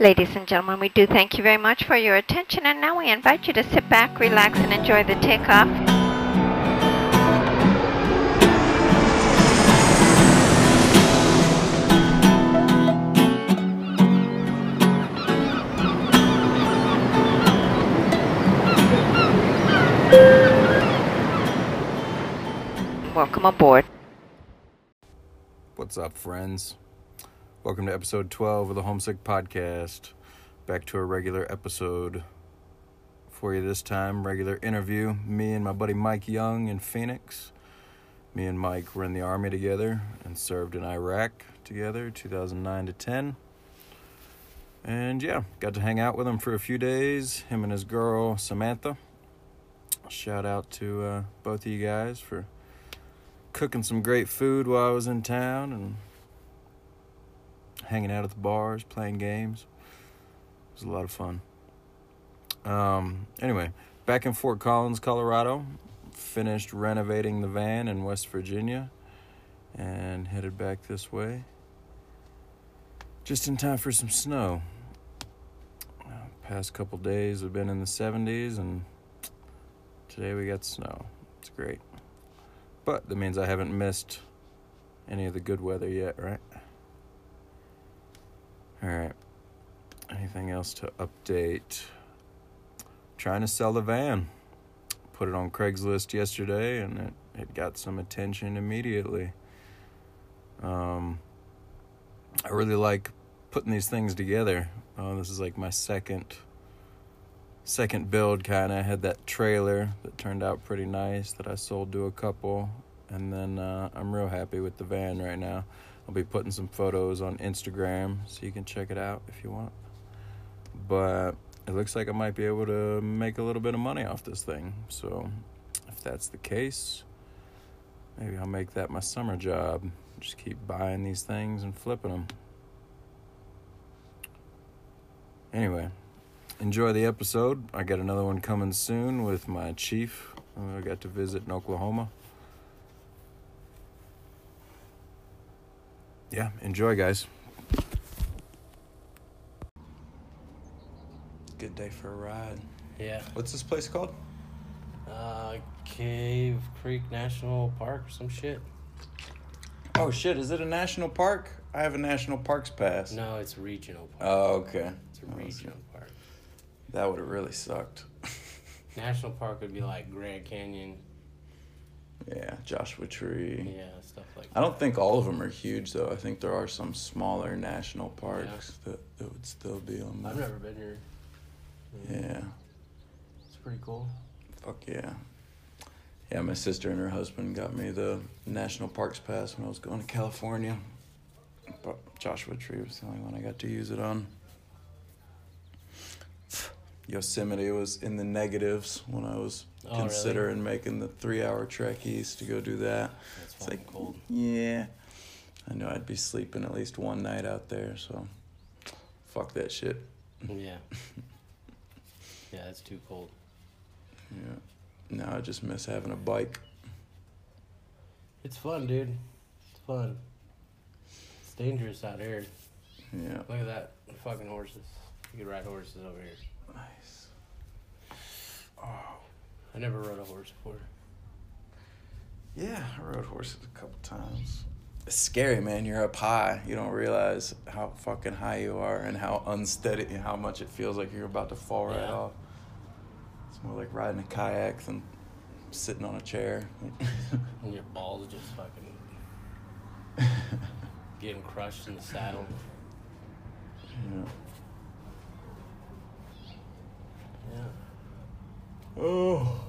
Ladies and gentlemen, we do thank you very much for your attention, and now we invite you to sit back, relax, and enjoy the takeoff. Welcome aboard. What's up, friends? Welcome to episode 12 of the Homesick Podcast. Back to a regular episode for you this time. Regular interview. Me and my buddy Mike Young in Phoenix. Me and Mike were in the Army together and served in Iraq together, 2009 to 10. And yeah, got to hang out with him for a few days. Him and his girl, Samantha. Shout out to uh, both of you guys for cooking some great food while I was in town and hanging out at the bars, playing games. It was a lot of fun. Um, anyway, back in Fort Collins, Colorado, finished renovating the van in West Virginia and headed back this way. Just in time for some snow. Past couple days have been in the 70s, and today we got snow. It's great. But that means I haven't missed any of the good weather yet, right? All right. Anything else to update? Trying to sell the van. Put it on Craigslist yesterday and it, it got some attention immediately. Um, I really like putting these things together. Uh, this is like my second second build kind of I had that trailer that turned out pretty nice that I sold to a couple and then uh, I'm real happy with the van right now. I'll be putting some photos on Instagram so you can check it out if you want. But it looks like I might be able to make a little bit of money off this thing. So if that's the case, maybe I'll make that my summer job. Just keep buying these things and flipping them. Anyway, enjoy the episode. I got another one coming soon with my chief. I got to visit in Oklahoma. Yeah, enjoy, guys. Good day for a ride. Yeah. What's this place called? Uh, Cave Creek National Park or some shit. Oh shit, is it a national park? I have a national parks pass. No, it's regional park. Oh, okay. it's a Oh, regional park. That would have really sucked. National park would be like Grand Canyon. Yeah, Joshua Tree. Yeah, stuff like that. I don't think all of them are huge though. I think there are some smaller national parks that, that would still be on I've the never been here. Yeah. It's pretty cool. Fuck yeah. Yeah, my sister and her husband got me the National Parks Pass when I was going to California. But Joshua Tree was the only one I got to use it on. Yosemite was in the negatives when I was Oh, really? considering making the three hour trek east to go do that. It's like, cold. yeah. I know I'd be sleeping at least one night out there, so fuck that shit. Yeah. yeah, it's too cold. Yeah. Now I just miss having a bike. It's fun, dude. It's fun. It's dangerous out here. Yeah. Look at that fucking horses. You could ride horses over here. Nice. Oh. I never rode a horse before. Yeah, I rode horses a couple times. It's scary, man. You're up high. You don't realize how fucking high you are and how unsteady, and how much it feels like you're about to fall right Yeah. off. It's more like riding a kayak than sitting on a chair. And your balls just fucking getting crushed in the saddle. yeah. Yeah. Oh.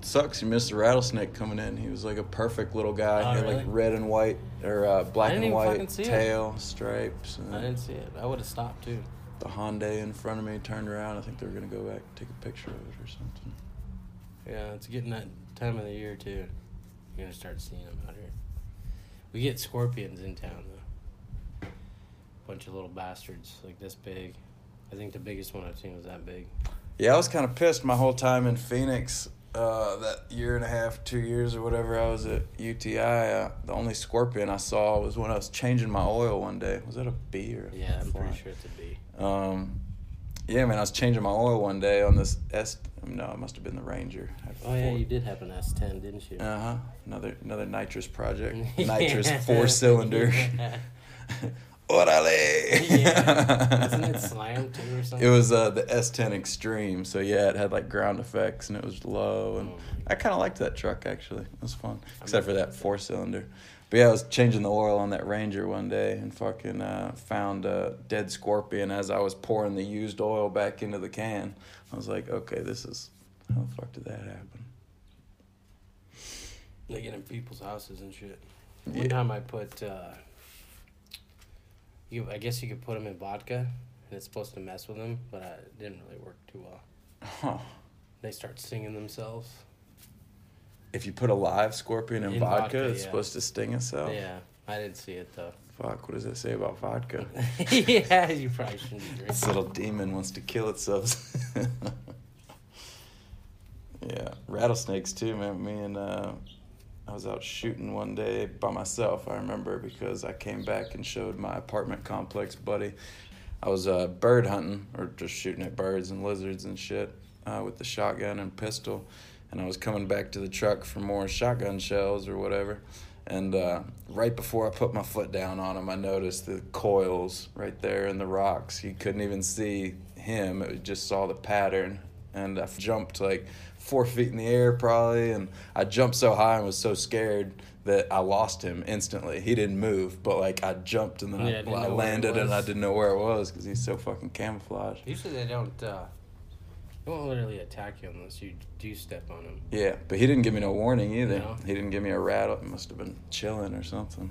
Sucks you missed the rattlesnake coming in. He was like a perfect little guy. Oh, he had really? like red and white or uh, black and white see it. tail stripes. I didn't see it. I would have stopped too. the Hyundai in front of me turned around. I think they were gonna go back take a picture of it or something. Yeah, it's getting that time of the year too. You're gonna start seeing them out here. We get scorpions in town though. Bunch of little bastards like this big. I think the biggest one I've seen was that big. Yeah, I was kind of pissed my whole time in Phoenix. uh, that year and a half, two years or whatever I was at UTI, uh, the only scorpion I saw was when I was changing my oil one day. Was that a bee or a Yeah, I'm pretty sure it's a B. Um, yeah, man, I was changing my oil one day on this S. No, it must have been the Ranger. Oh yeah, you did have an S10, didn't you? Uh huh. Another another nitrous project. nitrous four cylinder. Yeah. Orale. yeah. Isn't it slam too or something? It was uh, the S10 Extreme, so yeah, it had like ground effects and it was low, and Oh. I kind of liked that truck actually. It was fun, except for that four cylinder. But yeah, I was changing the oil on that Ranger one day and fucking uh, found a dead scorpion as I was pouring the used oil back into the can. I was like, okay, this is how the fuck did that happen? They get in people's houses and shit. Yeah. One time I put, uh, you. I guess you could put them in vodka, and it's supposed to mess with them, but it didn't really work too well. Huh. They start singing themselves. If you put a live scorpion in, In vodka, vodka, it's yeah. supposed to sting itself. Yeah, I didn't see it though. Fuck, what does that say about vodka? yeah, you probably shouldn't be drinking. This little demon wants to kill itself. yeah, rattlesnakes too, man. Me and uh, I was out shooting one day by myself. I remember because I came back and showed my apartment complex buddy. I was uh, bird hunting or just shooting at birds and lizards and shit uh, with the shotgun and pistol, and I was coming back to the truck for more shotgun shells or whatever. And uh, right before I put my foot down on him, I noticed the coils right there in the rocks. You couldn't even see him; it just saw the pattern. And I jumped like four feet in the air, probably. And I jumped so high and was so scared that I lost him instantly. He didn't move, but like I jumped and then Yeah, I, didn't I know where it landed and I didn't know where it was because he's so fucking camouflaged. Usually they don't. Uh, they won't literally attack you unless you do step on them. Yeah, but he didn't give me no warning either. No? He didn't give me a rattle. He must have been chilling or something.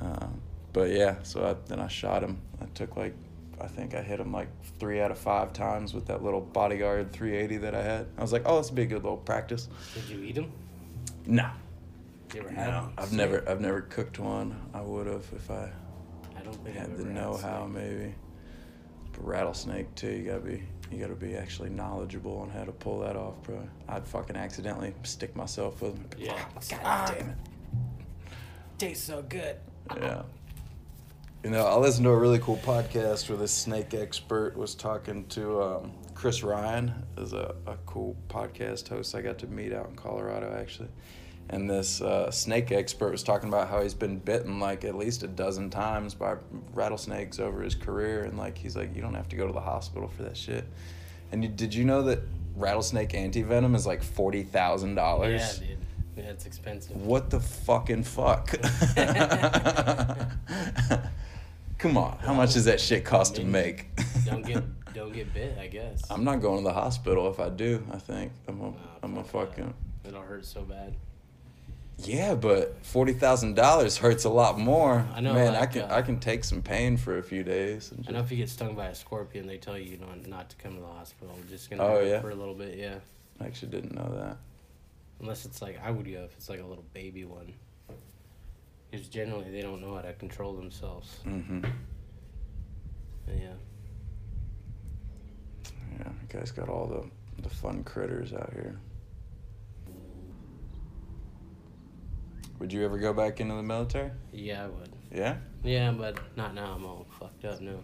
Uh, but yeah, so I, then I shot him. I took like, I think I hit him like three out of five times with that little bodyguard 380 that I had. I was like, oh, this would be a good little practice. Did you eat them? No, You ever had no? I've never, I've never cooked one. I would have if I I don't think I've had the know-how, maybe. But rattlesnake too, you gotta be, you gotta be actually knowledgeable on how to pull that off, bro. I'd fucking accidentally stick myself with. Them. Yeah. God damn ah. it. Tastes so good. Yeah. You know, I listened to a really cool podcast where this snake expert was talking to um, Chris Ryan, is a, a cool podcast host I got to meet out in Colorado actually. And this uh, snake expert was talking about how he's been bitten like at least a dozen times by rattlesnakes over his career, and like he's like, you don't have to go to the hospital for that shit. And you, did you know that rattlesnake antivenom is like forty thousand dollars? Yeah, dude. Yeah, it's expensive. What the fucking fuck? Come on, how much does that shit cost to make? Don't get don't get bit. I guess. I'm not going to the hospital if I do. I think I'm a, Nah, I'm a fuck that. fucking. It'll hurt so bad. Yeah, but forty thousand dollars hurts a lot more. I know, man. I can uh, I can take some pain for a few days. And I know if you get stung by a scorpion, they tell you not not to come to the hospital. Just gonna Oh, hurt yeah? for a little bit, yeah. I actually didn't know that. Unless it's like I would go if it's like a little baby one. Because generally they don't know how to control themselves. Mm-hmm. Yeah. Yeah, you guys got all the the fun critters out here. Would you ever go back into the military? Yeah, I would. Yeah. Yeah, but not now. I'm all fucked up now.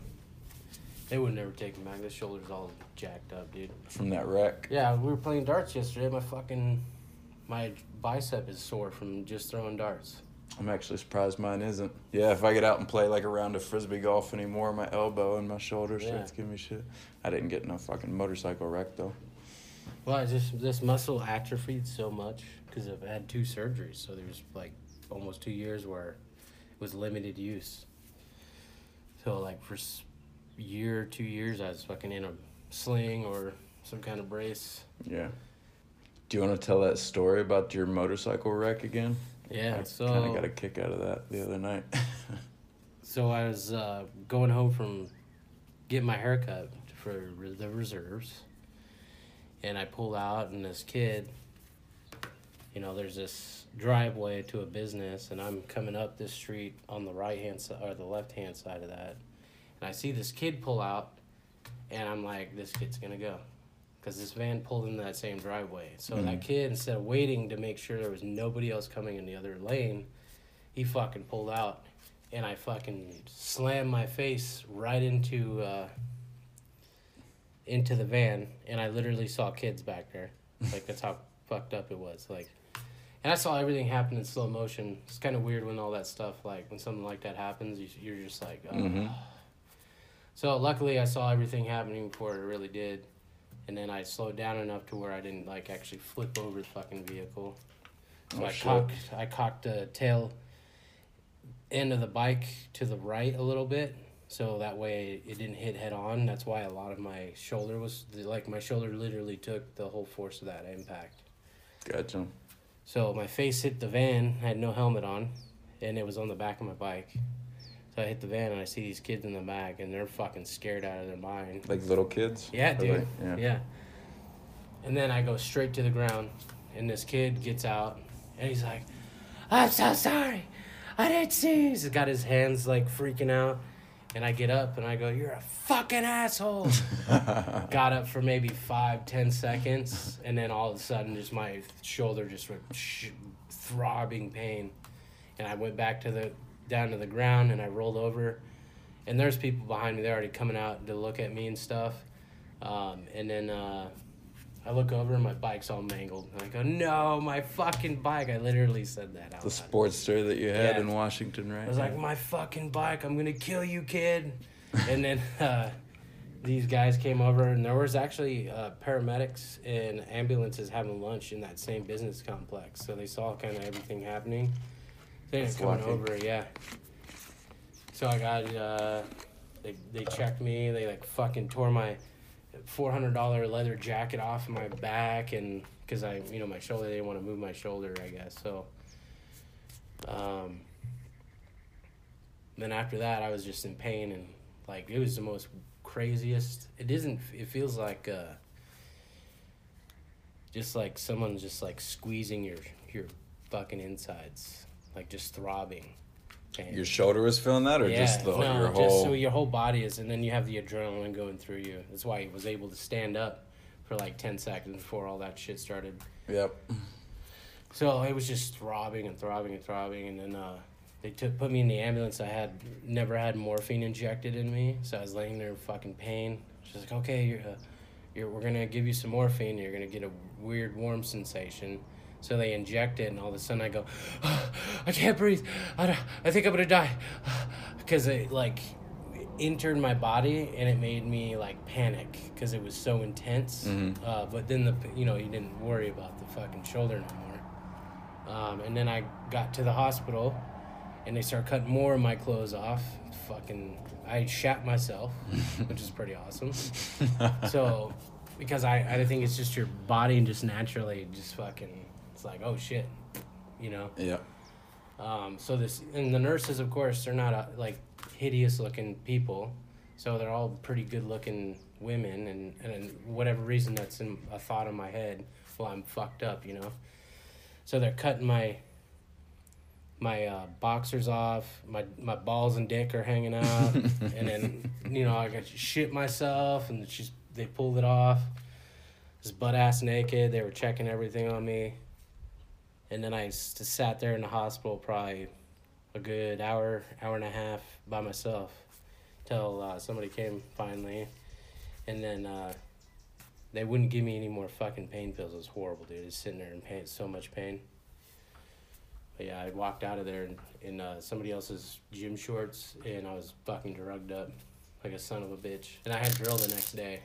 They would never take me back. The shoulder's all jacked up, dude. From that wreck. Yeah, we were playing darts yesterday. My fucking my bicep is sore from just throwing darts. I'm actually surprised mine isn't. Yeah, if I get out and play like a round of frisbee golf anymore, my elbow and my shoulder Yeah. starts giving me shit. I didn't get no fucking motorcycle wreck though. Well, I just this muscle atrophied so much because I've had two surgeries. So there's like almost two years where it was limited use. So like for year, two years, I was fucking in a sling or some kind of brace. Yeah. Do you want to tell that story about your motorcycle wreck again? Yeah. I so kind of got a kick out of that the other night. So I was uh, going home from getting my haircut for the reserves, and I pulled out, and this kid, you know, there's this driveway to a business, and I'm coming up this street on the right hand side or the left hand side of that, and I see this kid pull out, and I'm like, this kid's gonna go. Because this van pulled in that same driveway. So Mhm. that kid, instead of waiting to make sure there was nobody else coming in the other lane, he fucking pulled out, and I fucking slammed my face right into uh, into the van, and I literally saw kids back there. Like that's how fucked up it was. Like, and I saw everything happen in slow motion. It's kind of weird when all that stuff, like when something like that happens, you, you're just like, oh. Mhm. So luckily, I saw everything happening before it really did, and then I slowed down enough to where I didn't like actually flip over the fucking vehicle. So Oh, I shit. cocked, I cocked the tail end of the bike to the right a little bit, so that way it didn't hit head on. That's why a lot of my shoulder was like my shoulder literally took the whole force of that impact. Gotcha. So my face hit the van. I had no helmet on, and it was on the back of my bike. So I hit the van and I see these kids in the back, and they're fucking scared out of their mind. Like little kids. Yeah, dude. like- yeah. yeah. And then I go straight to the ground, and this kid gets out, and he's like, "I'm so sorry, I didn't see." He's got his hands like freaking out, and I get up and I go, "You're a fucking asshole." got up for maybe five, ten seconds, and then all of a sudden, just my shoulder just went sh- throbbing pain, and I went back to the down to the ground, and I rolled over, and there's people behind me. They're already coming out to look at me and stuff, um, and then uh, I look over, and my bike's all mangled. And I go, "No, my fucking bike!" I literally said that out The loud. Sportster that you had Yeah. in Washington, right? I was like, my fucking bike, I'm gonna kill you, kid. and then uh, these guys came over, and there was actually uh, paramedics and ambulances having lunch in that same business complex. So they saw kind of everything happening. They ended up coming lucky. over, yeah. So I got, uh, they, they checked me. They like fucking tore my four hundred dollar leather jacket off my back, and because I, you know, my shoulder, they didn't want to move my shoulder, I guess. So, um, then after that, I was just in pain and like it was the most craziest. It isn't. It feels like uh, just like someone just like squeezing your your fucking insides, like just throbbing. Pain. Your shoulder was feeling that, or just the, no, your just whole? so your whole body is, and then you have the adrenaline going through you. That's why he was able to stand up for like ten seconds before all that shit started. Yep. So it was just throbbing and throbbing and throbbing, and then uh, they took put me in the ambulance. I had never had morphine injected in me, so I was laying there in fucking pain. She's like, "Okay, you're, uh, you're we're gonna give you some morphine. You're gonna get a weird warm sensation." So they inject it, and all of a sudden I go, "I can't breathe. I, I think I'm gonna die," because it like entered my body and it made me like panic because it was so intense. Mhm. Uh, but then the you know you didn't worry about the fucking shoulder no more. Um, and then I got to the hospital, and they start cutting more of my clothes off. Fucking, I shat myself, which is pretty awesome. so, because I, I think it's just your body and just naturally just fucking, it's like oh shit, you know. Yeah. Um, so this and the nurses, of course, they're not uh, like hideous looking people, so they're all pretty good looking women, and and whatever reason that's in a thought in my head. Well, I'm fucked up, you know. So they're cutting my my uh, boxers off, my my balls and dick are hanging out, and then you know I got to shit myself, and she's they pulled it off. Just butt ass naked. They were checking everything on me. And then I just sat there in the hospital probably a good hour, hour and a half by myself till uh, somebody came finally. And then uh, they wouldn't give me any more fucking pain pills. It was horrible, dude. Just sitting there in pain, so much pain. But yeah, I walked out of there in, in uh, somebody else's gym shorts and I was fucking drugged up like a son of a bitch. And I had drill the next day.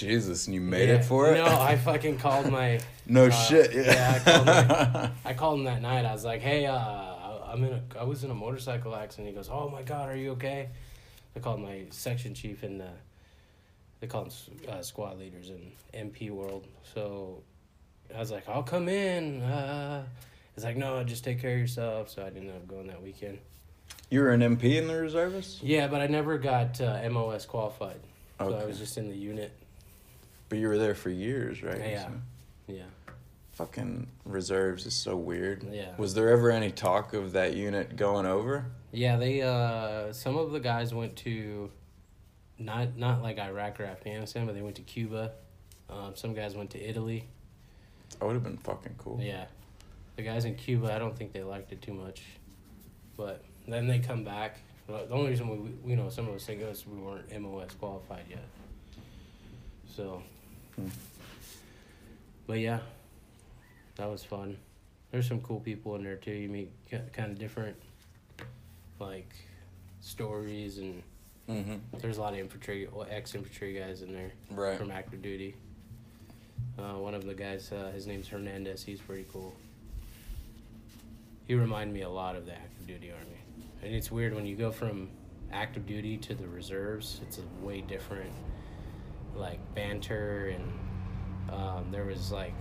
Jesus, and you made Yeah. it for it? No, I fucking called my. No uh, shit. Yeah. yeah, I called my- I called him that night. I was like, "Hey, uh, I- I'm in a, I was in a motorcycle accident." He goes, "Oh my god, are you okay?" I called my section chief and uh, they call them uh, squad leaders in MP world. So I was like, "I'll come in." Uh, he's like, "No, just take care of yourself." So I didn't end up going that weekend. you were an MP in the reservists? Yeah, but I never got uh, MOS qualified, Okay. so I was just in the unit. But you were there for years, right? Yeah. So- Yeah. fucking reserves is so weird. Yeah. Was there ever any talk of that unit going over? Yeah, they uh some of the guys went to not not like Iraq or Afghanistan, but they went to Cuba Um, some guys went to Italy. That would have been fucking cool. Yeah, the guys in Cuba, I don't think they liked it too much, but then they come back. The only reason we, we you know some of us think is we weren't MOS qualified yet. So, Hmm. but yeah, that was fun. There's some cool people in there too. You meet kind of different, like, stories and Mm-hmm. there's a lot of infantry, or ex infantry guys in there Right. from active duty. Uh, one of the guys, uh, his name's Hernandez. He's pretty cool. He reminded me a lot of the active duty army, and it's weird when you go from active duty to the reserves. It's a way different, like banter and um, there was like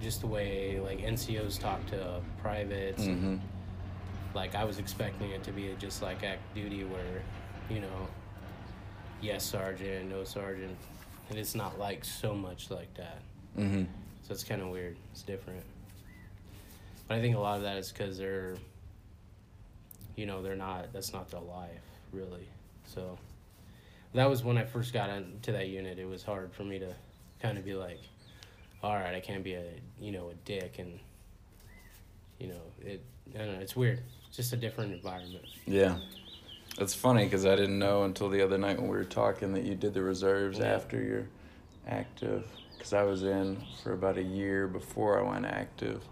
just the way like NCOs talk to privates. and, Mm-hmm. like I was expecting it to be just like act duty where, you know, yes sergeant, no sergeant, and it's not like so much like that. Mm-hmm. So it's kind of weird. It's different. But I think a lot of that is because they're, you know, they're not. That's not their life really. So that was when I first got into that unit. It was hard for me to kind of be like, all right, I can't be a you know a dick and, you know it. I don't know. It's weird. It's just a different environment. Yeah. It's funny because I didn't know until the other night when we were talking that you did the reserves Yeah. after your active. Because I was in for about a year before I went active.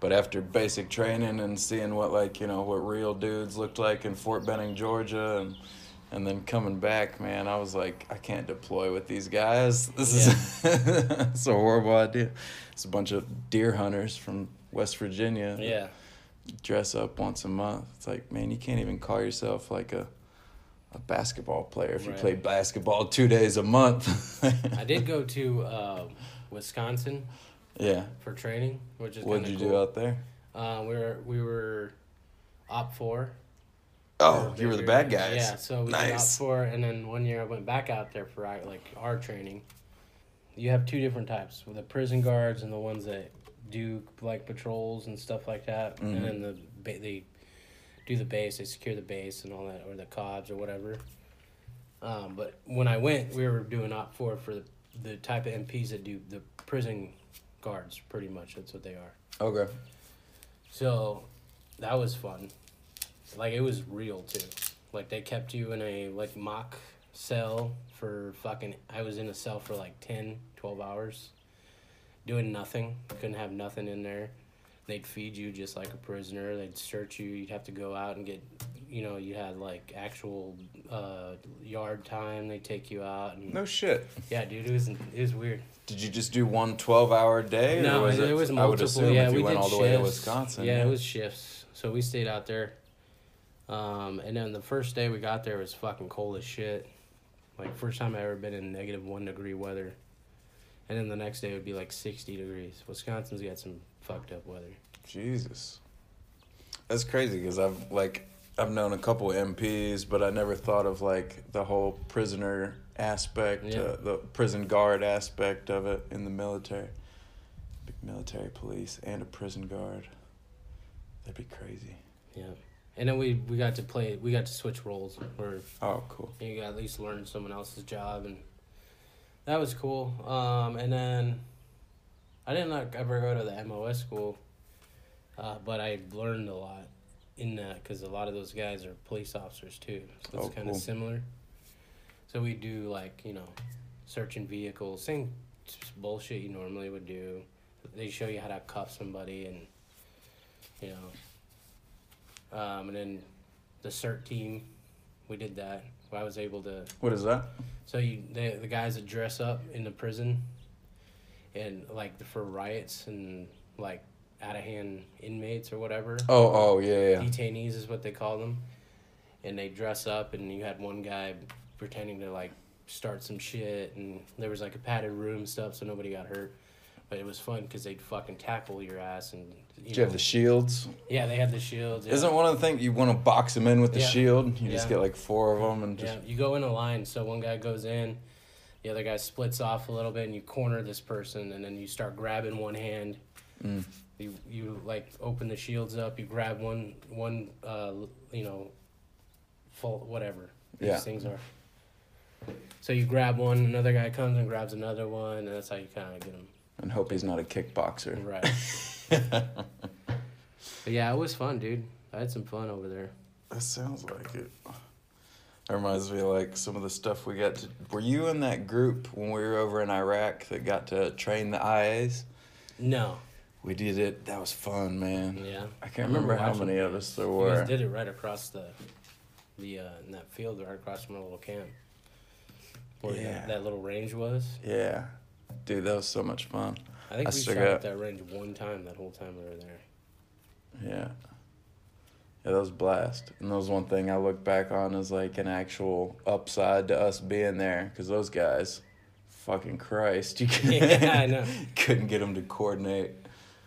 But after basic training and seeing what like you know what real dudes looked like in Fort Benning, Georgia, and and then coming back, man, I was like, I can't deploy with these guys. This is it's a horrible idea. It's a bunch of deer hunters from West Virginia. Yeah. dress up once a month. It's like, man, you can't even call yourself like a a basketball player if you play basketball two days a month. I did go to uh, Wisconsin yeah. for training, which is What'd kinda you cool. do out there? Uh, we were we were OPFOR. Oh, you were the bad guys. Yeah, so we did op nice. four, and then one year I went back out there for like our training. You have two different types: with the prison guards and the ones that do like patrols and stuff like that, Mhm. and then the they do the base, they secure the base and all that, or the cobs or whatever. Um, but when I went, we were doing OPFOR for the, the type of MPs that do the prison guards. Pretty much, that's what they are. Okay. So that was fun. Like it was real too. Like they kept you in a like mock cell for fucking I was in a cell for like 10, 12 hours doing nothing. Couldn't have nothing in there. They'd feed you just like a prisoner. They'd search you. You'd have to go out and get you know, you had like actual uh, yard time. They take you out and No shit. yeah, dude, it was it was weird. Did you just do one 12 hour day? No, or was it, it was I would multiple. assume yeah, if you we went did all the shifts. way to Wisconsin. Yeah, it was shifts. So we stayed out there. Um, and then the first day we got there was fucking cold as shit. Like first time I ever been in negative one degree weather. And then the next day would be like sixty degrees. Wisconsin's got some fucked up weather. Jesus. That's crazy because I've like I've known a couple MPs, but I never thought of like the whole prisoner aspect, Yeah. uh, the prison guard aspect of it in the military. Big military police and a prison guard. That'd be crazy. Yeah. And then we, we got to play we got to switch roles where Oh, cool. you got to at least learn someone else's job and that was cool. Um, and then I didn't like, ever go to the MOS school, uh, but I learned a lot in that because a lot of those guys are police officers too, so it's Oh, kind of cool. similar. So we do like you know, searching vehicles, same bullshit you normally would do. They show you how to cuff somebody and you know, um, and then the CERT team, we did that. I was able to What is that? so you the the guys that dress up in the prison, and like for riots and like out of hand inmates or whatever. Oh, oh, yeah, yeah. Detainees is what they call them, and they dress up, and you had one guy pretending to like start some shit, and there was like a padded room stuff, so nobody got hurt. But it was fun because they'd fucking tackle your ass and. You Did you have the shields? Yeah, they had the shields. Yeah. Isn't one of the things you want to box them in with the Yeah. shield? You just get like four of them and just. Yeah, you go in a line. So one guy goes in, the other guy splits off a little bit, and you corner this person, and then you start grabbing one hand. Mm. You you like open the shields up. You grab one one uh you know, full whatever these Yeah. things are. So you grab one, another guy comes and grabs another one, and that's how you kind of get them And hope he's not a kickboxer. right. but yeah, it was fun, dude. I had some fun over there. That sounds like it. That reminds me of like some of the stuff we got to. Were you in that group when we were over in Iraq that got to train the IAs? No. We did it. That was fun, man. Yeah. I can't remember, how many you of us there You were. We did it right across the, the uh, in that field right across from our little camp. Where Yeah. that, that little range was. Yeah, dude, that was so much fun. I think I we shot got- at that range one time that whole time we were there. Yeah. Yeah, that was a blast. And that was one thing I look back on as like an actual upside to us being there. Because those guys, fucking Christ, you couldn't, Yeah, I know. couldn't get them to coordinate.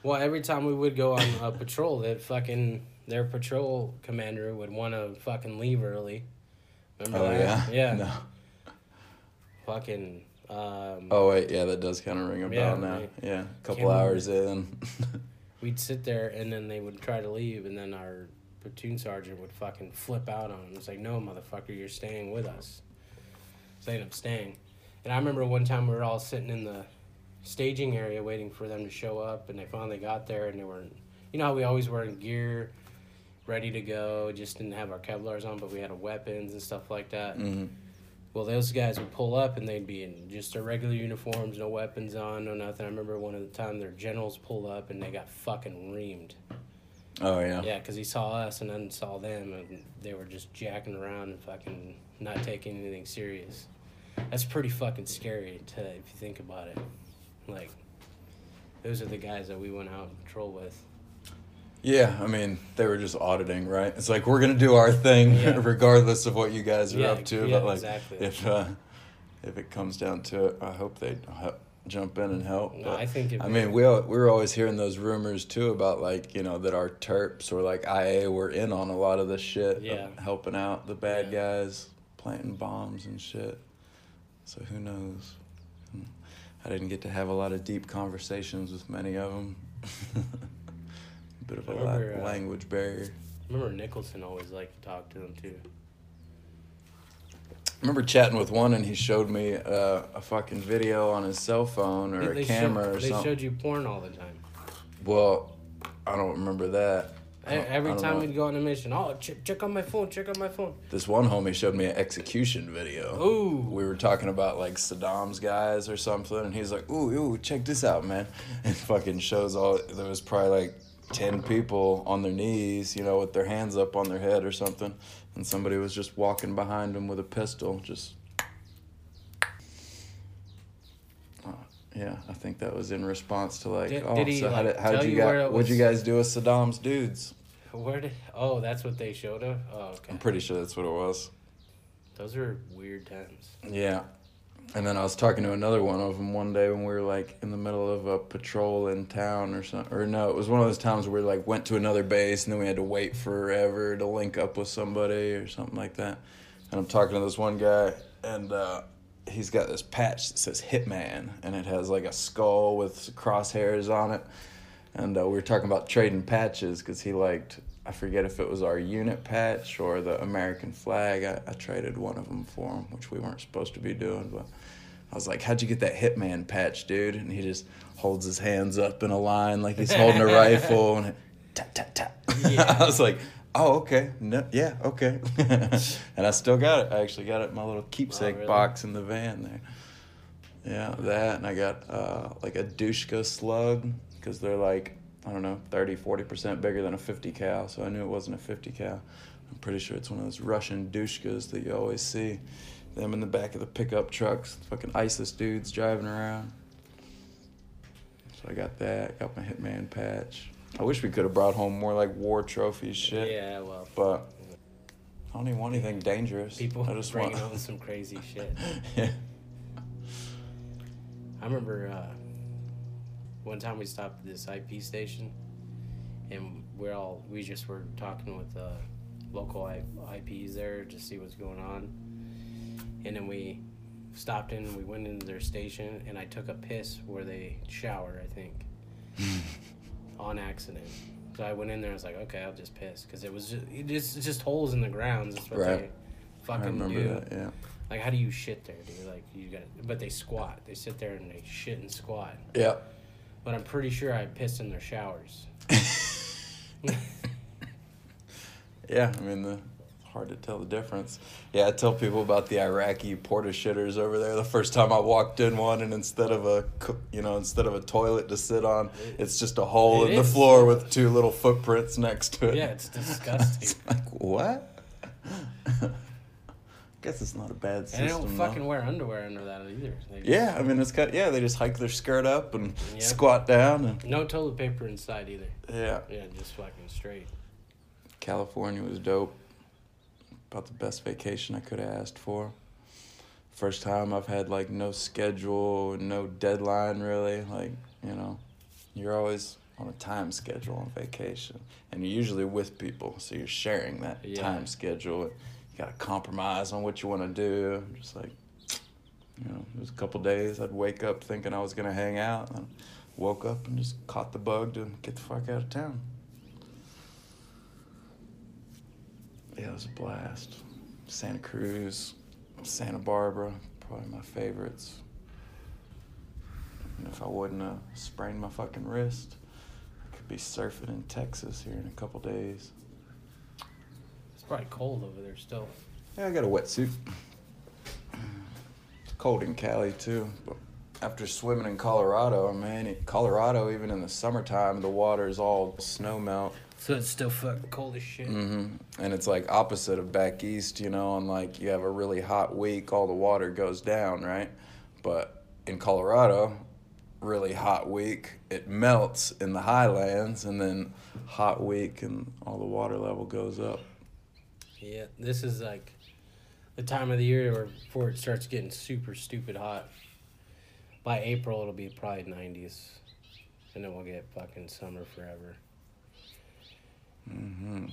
Well, every time we would go on a patrol, that fucking their patrol commander would want to fucking leave early. Remember Oh, that? yeah? Yeah. No. Fucking. Um, Oh, wait, yeah, that does kind of ring a Yeah, bell now. right. Yeah, a couple hours in. We'd sit there and then they would try to leave, and then our platoon sergeant would fucking flip out on him. It's like, no, motherfucker, you're staying with us. So they ended up staying. And I remember one time we were all sitting in the staging area waiting for them to show up, and they finally got there, and they were, you know how we always were in gear, ready to go, just didn't have our Kevlars on, but we had our weapons and stuff like that. Mhm. Well, those guys would pull up and they'd be in just their regular uniforms, no weapons on, no nothing. I remember one of the time their generals pulled up and they got fucking reamed. Oh, yeah. Yeah, because he saw us and then saw them and they were just jacking around and fucking not taking anything serious. That's pretty fucking scary to if you think about it. Like, those are the guys that we went out and patrol with. Yeah, I mean, they were just auditing, right? It's like, we're going to do our thing Yeah. regardless of what you guys are Yeah, up to. yeah, but, like, exactly. if, uh, if it comes down to it, I hope they jump in and help. No, but- I think I mean, we al- we were always hearing those rumors too about like you know that our Terps or like IA were in on a lot of this shit, Yeah. helping out the bad guys, planting bombs and shit. So who knows? I didn't get to have a lot of deep conversations with many of them. Bit of a I la- remember, uh, language barrier. I remember Nicholson always liked to talk to them too. I remember chatting with one and he showed me uh, a fucking video on his cell phone or They- a they camera showed, or something. They showed you porn all the time. Well, I don't remember that. I don't- Every time know. we'd go on a mission, oh, check, check on my phone, check on my phone. This one homie showed me an execution video. Ooh. We were talking about like Saddam's guys or something, and he's like, "Ooh, ooh, check this out, man!" And fucking shows all. There was probably like ten people on their knees, you know, with their hands up on their head or something, and somebody was just walking behind them with a pistol, just. Uh, Yeah, I think that was in response to like, Did- oh, did he, so how did how'd you you guys, what'd you guys do with Saddam's dudes? Where did? Oh, that's what they showed us. Oh, okay. I'm pretty sure that's what it was. Those are weird times. Yeah. And then I was talking to another one of them one day when we were like in the middle of a patrol in town or something. Or no, it was one of those times where we like went to another base and then we had to wait forever to link up with somebody or something like that. And I'm talking to this one guy and uh, he's got this patch that says Hitman and it has like a skull with crosshairs on it. And uh, we were talking about trading patches because he liked, I forget if it was our unit patch or the American flag. I, I traded one of them for him, which we weren't supposed to be doing. But I was like, How'd you get that Hitman patch, dude? And he just holds his hands up in a line like he's holding a rifle and it, tap, tap, tap. Yeah. I was like, Oh, okay. No, yeah, okay. and I still got it. I actually got it in my little keepsake Oh, really? box in the van there. Yeah, that, and I got uh, like a Dushka slug because they're like, I don't know, 30, 40% bigger than a 50 cal, so I knew it wasn't a 50 cal. I'm pretty sure it's one of those Russian Dushkas that you always see. Them in the back of the pickup trucks, fucking ISIS dudes driving around. So I got that, got my Hitman patch. I wish we could have brought home more like war trophies shit, Yeah, well, but I don't even want anything dangerous. people I just bringing want. on some crazy shit. yeah. I remember uh, one time we stopped at this IP station, and we're all we just were talking with uh, local I- IPs there to see what's going on, and then we stopped in. We went into their station, and I took a piss where they shower. I think on accident. So I went in there. And I was like, okay, I'll just piss because it was just it just, just holes in the grounds. That's what Right. they I fucking remember do. that. Yeah. Like, how do you shit there, dude? Like, you got, but they squat. They sit there and they shit and squat. Yeah. But I'm pretty sure I pissed in their showers. Yeah, I mean, the, hard to tell the difference. Yeah, I tell people about the Iraqi porta shitters over there. The first time I walked in one, and instead of a you know instead of a toilet to sit on, it's just a hole It in the floor with two little footprints next to it. Yeah, it's disgusting. It's like what? Guess it's not a bad and system. they don't though. fucking wear underwear under that either. Yeah, I mean it's got yeah. They just hike their skirt up and Yeah. squat down and No toilet paper inside either. yeah. Yeah, just fucking straight. California was dope. About the best vacation I could have asked for. First time I've had like no schedule, no deadline really. Like, you know, you're always on a time schedule on vacation. And you're usually with people, so you're sharing that Yeah. time schedule. You gotta compromise on what you wanna do. Just like you know, it was a couple days I'd wake up thinking I was gonna hang out and woke up and just caught the bug to get the fuck out of town. Yeah, it was a blast. Santa Cruz, Santa Barbara, probably my favorites. And if I wouldn't have sprained my fucking wrist, I could be surfing in Texas here in a couple days. Probably cold over there still. Yeah, I got a wetsuit. It's cold in Cali too, but after swimming in Colorado, man, in Colorado, even in the summertime, the water is all snow melt. So it's still fucking cold as shit. Mm-hmm. And it's like opposite of back east, you know, and like you have a really hot week, all the water goes down, right? But in Colorado, really hot week, it melts in the highlands, and then hot week, and all the water level goes up. Yeah, this is like the time of the year where before it starts getting super stupid hot. By April, it'll be probably 90s. And then we'll get fucking summer forever. Mm-hmm.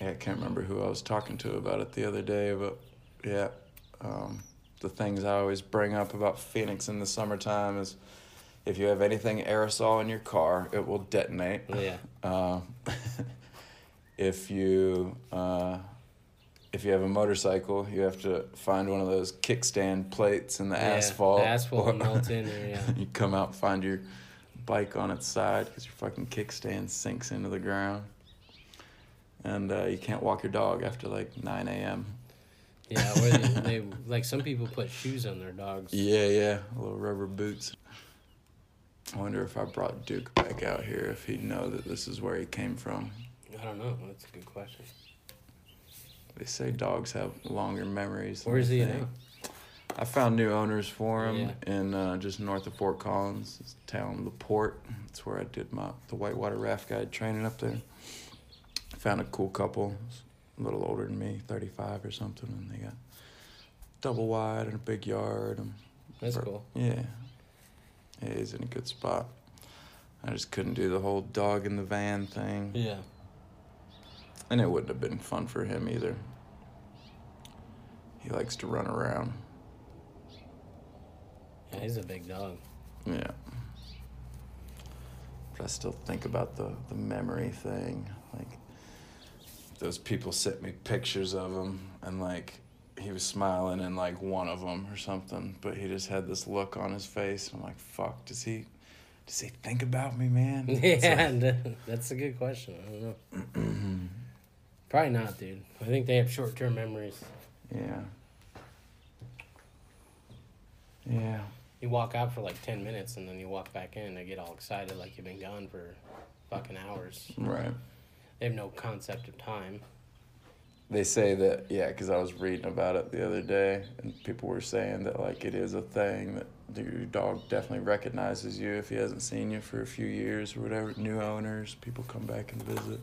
Yeah, I can't remember who I was talking to about it the other day, but yeah, um, the things I always bring up about Phoenix in the summertime is if you have anything aerosol in your car, it will detonate. Yeah. Uh, if you uh, if you have a motorcycle, you have to find one of those kickstand plates in the Yeah, asphalt. the asphalt or- melts in there, yeah. you come out and find your bike on its side because your fucking kickstand sinks into the ground. And uh, you can't walk your dog after like 9 a.m. Yeah, where they, they like some people put shoes on their dogs. Yeah, yeah, little rubber boots. I wonder if I brought Duke back out here, if he'd know that this is where he came from. I don't know. That's a good question. They say dogs have longer memories. Where is he now? I found new owners for him Yeah. in uh, just north of Fort Collins, this town, Laporte. That's where I did my the whitewater raft guide training up there. Found a cool couple, a little older than me, thirty five or something, and they got double wide and a big yard. And That's for- cool. Yeah, yeah, he's in a good spot. I just couldn't do the whole dog in the van thing, Yeah. And it wouldn't have been fun for him either. He likes to run around. Yeah, he's a big dog. Yeah. But I still think about the, the memory thing. Like, those people sent me pictures of him, and like, he was smiling in like one of them or something, but he just had this look on his face. And I'm like, fuck, does he, does he think about me, man? Yeah, like- that's a good question. I don't know. Probably not, dude. I think they have short term memories. yeah. Yeah. You walk out for like 10 minutes and then you walk back in and they get all excited like you've been gone for fucking hours. Right. They have no concept of time. They say that yeah, because I was reading about it the other day, and people were saying that like it is a thing that your dog definitely recognizes you if he hasn't seen you for a few years or whatever. New owners, people come back and visit.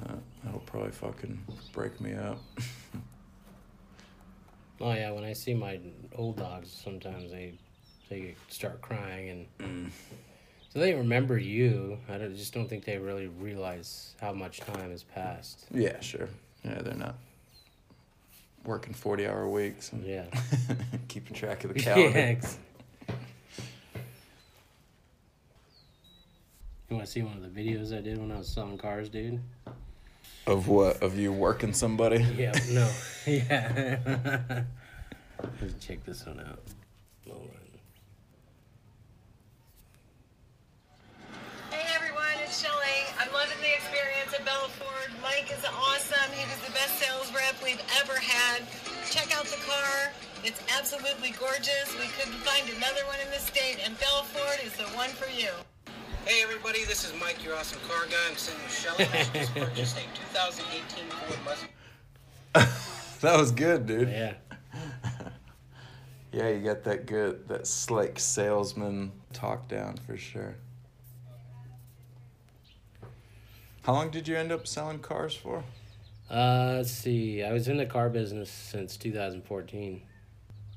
Uh, that'll probably fucking break me up. Oh, yeah, when I see my old dogs, sometimes they they start crying and. So they remember you. I don't, just don't think they really realize how much time has passed. yeah, sure. Yeah, they're not working forty hour weeks and Yeah. keeping track of the yeah. calendar. ex- You want to see one of the videos I did when I was selling cars, dude? Of what? Of you working somebody? Yeah, no. yeah. Let's check this one out. Hold on. Hey everyone, it's Shelly. I'm loving the experience at Bella Ford. Mike is awesome. He was the best sales rep we've ever had. Check out the car. It's absolutely gorgeous. We couldn't find another one in the state, and Bella Ford is the one for you. Hey everybody, this is Mike, your awesome car guy. I'm sending you Shelly. I just purchased a 2018 Ford Mustang. That was good, dude. Yeah. Yeah, you got that good, that slick salesman talk down for sure. How long did you end up selling cars for? Uh, let's see. I was in the car business since 2014.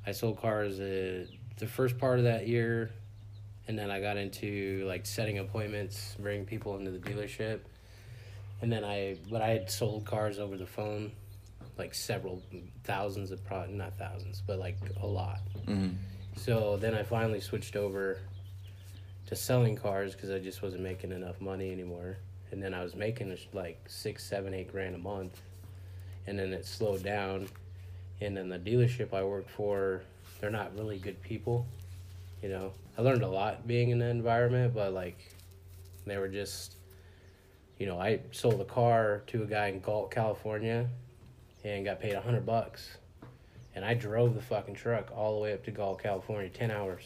I sold cars uh, the first part of that year, and then I got into like setting appointments, bringing people into the dealership, and then I but I had sold cars over the phone, like several thousands of pro not thousands, but like a lot. Mm-hmm. So then I finally switched over to selling cars because I just wasn't making enough money anymore. And then I was making like six, seven, eight grand a month. And then it slowed down. And then the dealership I worked for, they're not really good people. You know, I learned a lot being in the environment, but like they were just, you know, I sold a car to a guy in Galt, California and got paid a hundred bucks and I drove the fucking truck all the way up to Galt, California, ten hours.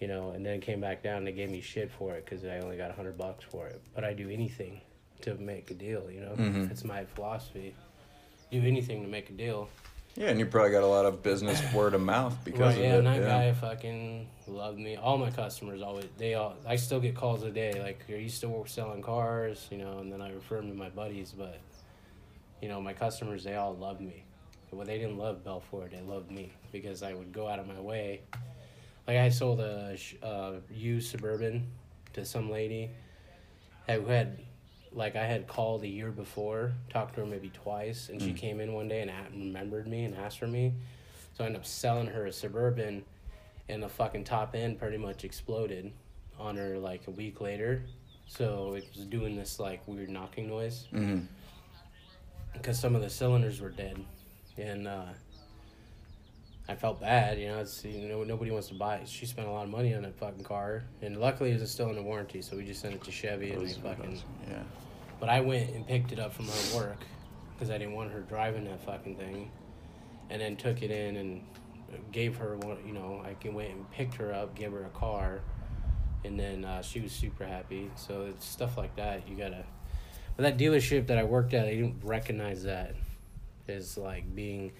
You know, and then came back down and they gave me shit for it because I only got a hundred bucks for it. But I do anything to make a deal. You know, Mhm. that's my philosophy. Do anything to make a deal. Yeah, and you probably got a lot of business word of mouth because Right? of Yeah, it. and that yeah. guy fucking loved me. All my customers always they all. I still get calls a day like, "Are you still selling cars?" You know, and then I refer them to my buddies, but. You know, my customers, they all loved me. Well, they didn't love Belfort. They loved me because I would go out of my way. Like I sold a uh, used suburban to some lady who had, like I had called a year before, talked to her maybe twice, and she came in one day and a- remembered me and asked for me. So I ended up selling her a suburban, and the fucking top end pretty much exploded on her like a week later. So it was doing this like weird knocking noise because some of the cylinders were dead, and uh, I felt bad. You know, it's you know nobody wants to buy it. She spent a lot of money on that fucking car, and luckily it was still in the warranty, so we just sent it to Chevy and they fucking. awesome, Yeah. But I went and picked it up from her work because I didn't want her driving that fucking thing, and then took it in and gave her one. You know, I went and picked her up, gave her a car, and then uh, she was super happy. So it's stuff like that you gotta. But that dealership that I worked at, they didn't recognize that as like being.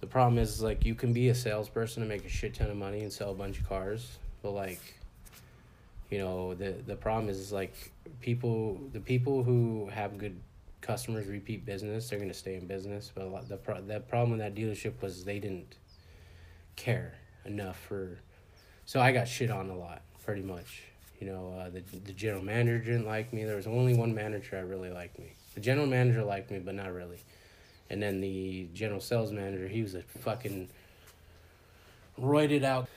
The problem is like you can be a salesperson and make a shit ton of money and sell a bunch of cars, but like you know the the problem is like people the people who have good customers repeat business they're to stay in business but a lot, the pro- the problem with that dealership was they didn't care enough for so I got shit on a lot pretty much. You know uh, the the general manager didn't like me there was only one manager that really liked me. The general manager liked me but not really. And then the general sales manager he was a fucking roided out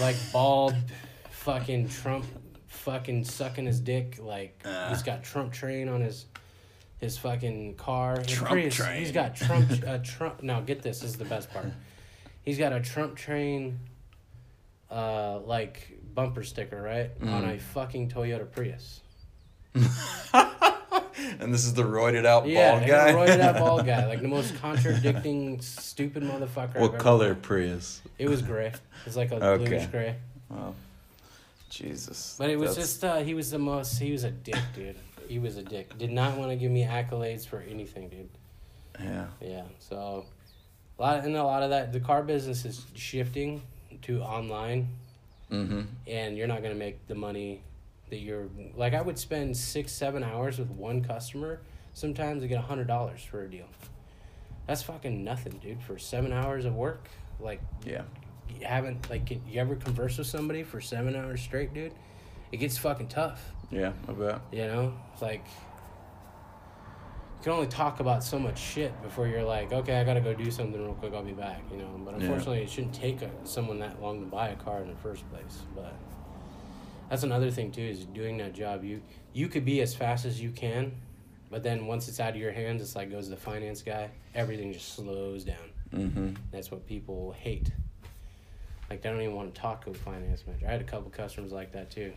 like bald fucking Trump fucking sucking his dick like he's got Trump train on his his fucking car. His Trump Prius, train. He's got Trump uh, Trump now get this, this is the best part. He's got a Trump train uh like bumper sticker, right? On a fucking Toyota Prius. And this is the roided out Yeah, bald guy. a roided out bald guy, like the most contradicting, stupid motherfucker. I've what color met. Prius? It was gray. It's like a Okay. bluish gray. Jesus. But it was That's- just uh, he was the most he was a dick, dude. He was a dick. Did not want to give me accolades for anything, dude. Yeah. Yeah. So a lot and a lot of that the car business is shifting to online Mm-hmm. and you're not gonna make the money that you're like I would spend six, seven hours with one customer sometimes to get a hundred dollars for a deal. That's fucking nothing, dude, for seven hours of work. Like Yeah. You haven't like you ever converse with somebody for seven hours straight, dude? It gets fucking tough. Yeah. I bet. You know, it's like you can only talk about so much shit before you're like, okay, I gotta go do something real quick. I'll be back. You know, but Yeah. unfortunately, it shouldn't take a, someone that long to buy a car in the first place. But that's another thing too is doing that job. You you could be as fast as you can, But then once it's out of your hands, it's like goes to the finance guy. Everything just slows down. Mm-hmm. That's what people hate. Like they don't even want to talk to a finance manager. I had a couple customers like that too.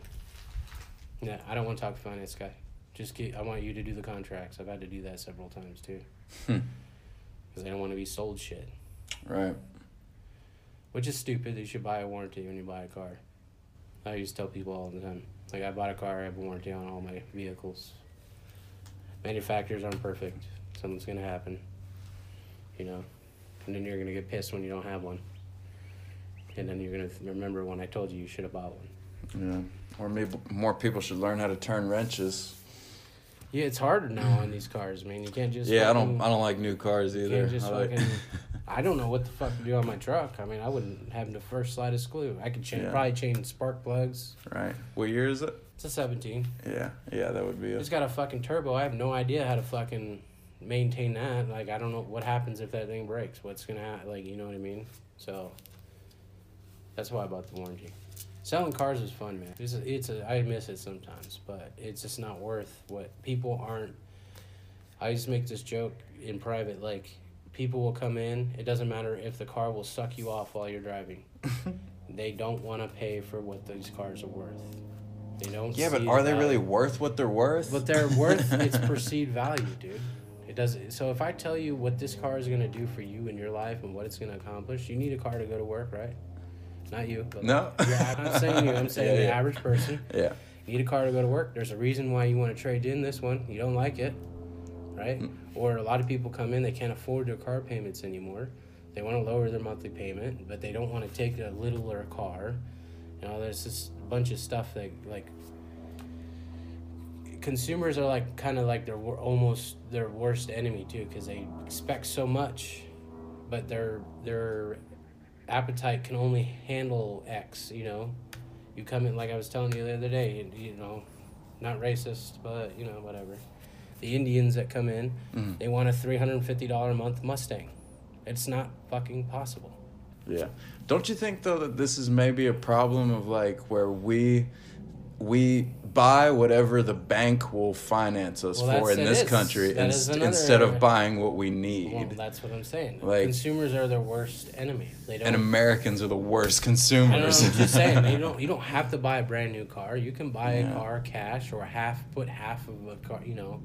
Yeah, I don't want to talk to finance guy. Just get. I want you to do the contracts. I've had to do that several times too. Hmm. Because they don't want to be sold shit, Right. which is stupid. You should buy a warranty when you buy a car. I used to tell people all the time. Like I bought a car, I have a warranty on all my vehicles. Manufacturers aren't perfect. Something's gonna happen. You know, and then you're gonna get pissed when you don't have one. And then you're gonna remember when I told you you should have bought one. Yeah. Or maybe more people should learn how to turn wrenches. Yeah, it's harder now on these cars, man. You can't just yeah, I don't. I don't like new cars you either. can't just I like- fucking. I don't know what the fuck to do on my truck. I mean, I wouldn't have the first slightest clue. I could change, Yeah. probably change spark plugs. right. What year is it? It's a 17. Yeah. Yeah, that would be It's It's got a fucking turbo. I have no idea how to fucking maintain that. Like, I don't know what happens if that thing breaks. What's gonna happen? Like, you know what I mean? So, that's why I bought the warranty. Selling cars is fun, man. It's a, it's a, I miss it sometimes, but it's just not worth what people aren't. I used to make this joke in private, like people will come in. It doesn't matter if the car will suck you off while you're driving. they don't want to pay for what these cars are worth. They don't. Yeah, but are the they really worth what they're worth? But they're worth its perceived value, dude. It does. So if I tell you what this car is gonna do for you in your life and what it's gonna accomplish, you need a car to go to work, right? Not you. But No. Yeah, I'm not saying you. I'm saying Yeah, the yeah. average person. yeah. You need a car to go to work. There's a reason why you want to trade in this one. You don't like it, right? Mm. Or a lot of people come in, they can't afford their car payments anymore. They want to lower their monthly payment, but they don't want to take a littler car. You know, there's this bunch of stuff that like consumers are like kind of like their almost their worst enemy too because they expect so much, but their their appetite can only handle X. You know, you come in like I was telling you the other day. You know, not racist, but you know whatever. The Indians that come in, Mhm. they want a three hundred and fifty dollar a month Mustang. It's not fucking possible. Yeah. Don't you think though that this is maybe a problem of like where we we buy whatever the bank will finance us Well, for in this is. country That is inst- another- instead of buying what we need? Well, that's what I'm saying. Like- Consumers are their worst enemy. They don't. and Americans are the worst I consumers. I'm just saying. You don't. You don't have to buy a brand new car. You can buy Yeah. a car cash or half. Put half of a car. You know.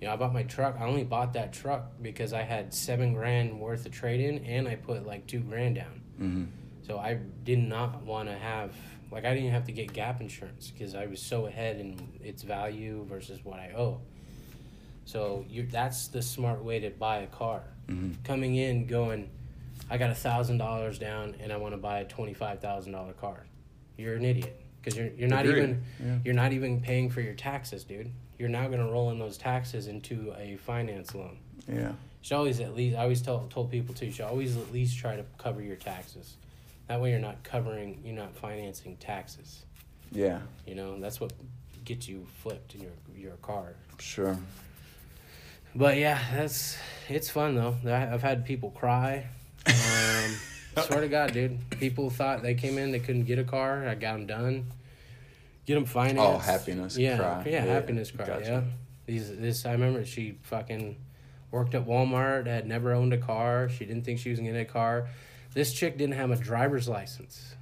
You know, I bought my truck. I only bought that truck because I had seven grand worth of trade in, and I put like two grand down. Mhm. So I did not want to have like I didn't have to get gap insurance because I was so ahead in its value versus what I owe. So you that's the smart way to buy a car. Mhm. Coming in going, I got a thousand dollars down and I want to buy a twenty five thousand dollar car. You're an idiot because you're you're not Agreed. even Yeah. you're not even paying for your taxes, dude. You're now gonna roll in those taxes into a finance loan. Yeah. You should always at least I always tell told people too. You should always at least try to cover your taxes. That way you're not covering you're not financing taxes. Yeah. You know that's what gets you flipped in your your car. Sure. But yeah, that's it's fun though. I've had people cry. Um, swear to God, dude. People thought they came in, they couldn't get a car. I got them done. Get them financed. Oh, happiness Yeah, cry. yeah, Yeah, happiness cry. gotcha. Yeah. These this I remember she fucking worked at Walmart. Had never owned a car. She didn't think she was gonna get a car. This chick didn't have a driver's license.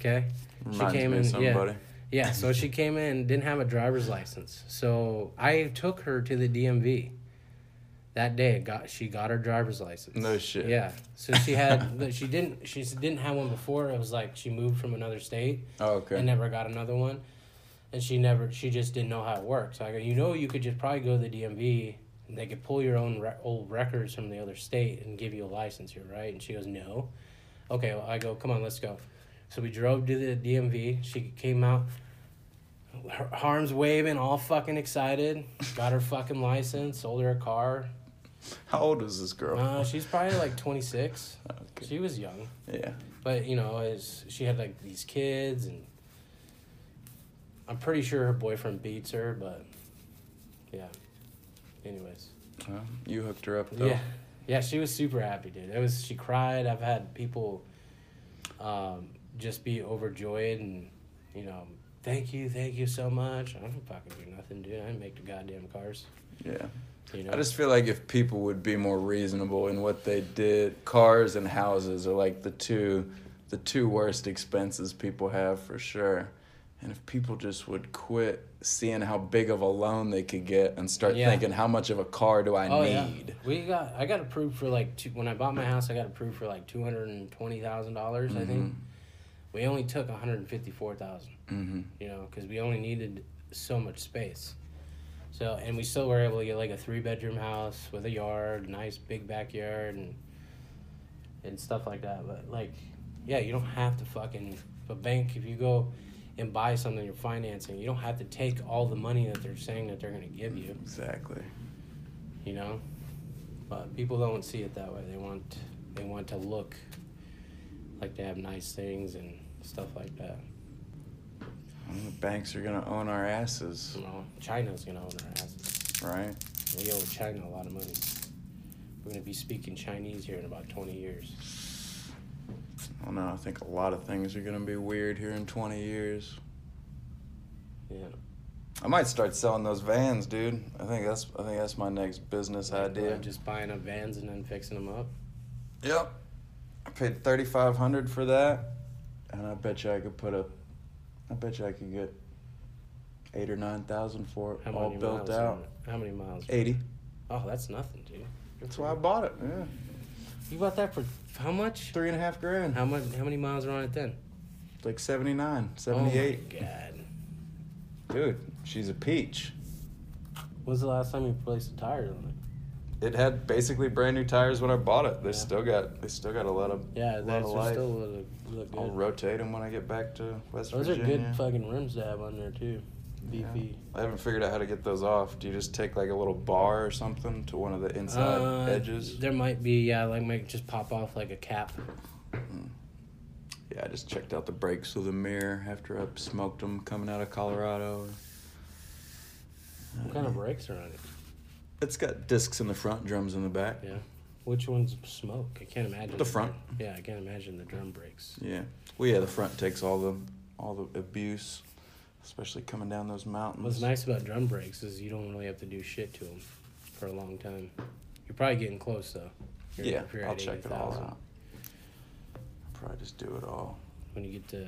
Okay. Reminds came me in- of yeah. Yeah, so she came in, didn't have a driver's license. So I took her to the DMV. That day, got she got her driver's license. No shit. Yeah, so she had, she didn't. She didn't have one before. It was like she moved from another state Oh, okay. and never got another one, and she never. She just didn't know how it worked. So I go, you know, you could just probably go to the DMV. And they could pull your own re- old records from the other state and give you a license here, right? And she goes, no. Okay, well, I go, come on, let's go. So we drove to the DMV. She came out, her arms waving, all fucking excited. Got her fucking license, sold her a car. How old is this girl? Uh, she's probably like 26. okay. She was young. Yeah. But, you know, as she had like these kids, and I'm pretty sure her boyfriend beats her, but yeah. Anyways. Well, you hooked her up though. Yeah, yeah, she was super happy, dude. It was she cried. I've had people um, just be overjoyed, and you know, thank you, thank you so much. I don't fucking do nothing, dude. I didn't make the goddamn cars. Yeah. You know. I just feel like if people would be more reasonable in what they did, cars and houses are like the two the two worst expenses people have for sure. And if people just would quit seeing how big of a loan they could get and start Yeah. thinking how much of a car do I Oh yeah, need? we got. I got approved for like two, when I bought my house. I got approved for like two hundred and twenty thousand dollars. I think we only took one hundred fifty four thousand. Mm-hmm. You know, because we only needed so much space. So and we still were able to get like a three bedroom house with a yard, nice big backyard, and and stuff like that. But like, yeah, you don't have to fucking a bank if you go and buy something you're financing. You don't have to take all the money that they're saying that they're gonna give you. Exactly. you know? But people don't see it that way. They want they want to look like they have nice things and stuff like that. Well, the banks are gonna own our asses, you know china's gonna own our asses. Right? we owe china a lot of money. We're gonna be speaking chinese here in about 20 years I don't know. I think a lot of things are gonna be weird here in twenty years. yeah I might start selling those vans, dude. I think that's I think that's my next business idea. just buying up vans and then fixing them up Yep. I paid thirty five hundred for that, and I bet you I could put a, I bet you I could get eight or nine thousand for it, how all built out. how many miles Eighty. oh that's nothing dude That's why I bought it. Yeah, you bought that for how much three and a half grand. how much how many miles are on it then Like 79, oh my god Dude, she's a peach. when's the last time you replaced the tires on it It had basically brand new tires when I bought it. They Yeah. still got they still got a lot of Yeah, lot that's of life. still look, look I'll rotate them when I get back to West Those Virginia. are good fucking rims to have on there too. Beefy. I haven't figured out how to get those off. Do you just take like a little bar or something to one of the inside Uh, edges? There might be yeah, like might just pop off like a cap. Yeah, I just checked out the brakes with the mirror after I smoked them coming out of Colorado. What kind of brakes are on it? It's got discs in the front, drums in the back. Yeah. Which ones smoke? I can't imagine. The front. Yeah, I can't imagine the drum brakes. Yeah. Well, yeah, the front takes all the all the abuse, especially coming down those mountains. What's nice about drum brakes is you don't really have to do shit to them for a long time. You're probably getting close though. You're- Yeah, you're I'll check it all out. I'll Probably just do it all. When you get to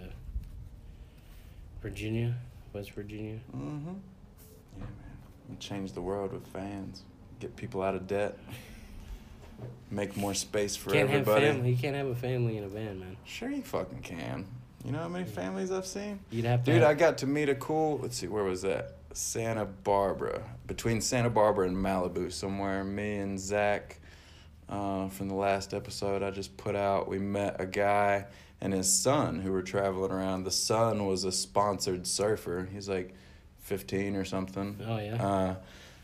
Virginia, West Virginia. Mm-hmm. Yeah, man. Change the world with fans. Get people out of debt. Make more space for can't everybody. have family. You can't have a family in a van, man. Sure, you fucking can. You know how many families I've seen? You'd have to. Dude, I got to meet a cool. Let's see, where was that? Santa Barbara. Between Santa Barbara and Malibu, somewhere. Me and Zach, uh, from the last episode I just put out, we met a guy and his son who were traveling around. The son was a sponsored surfer. He's like 15 or something. Oh yeah. Uh,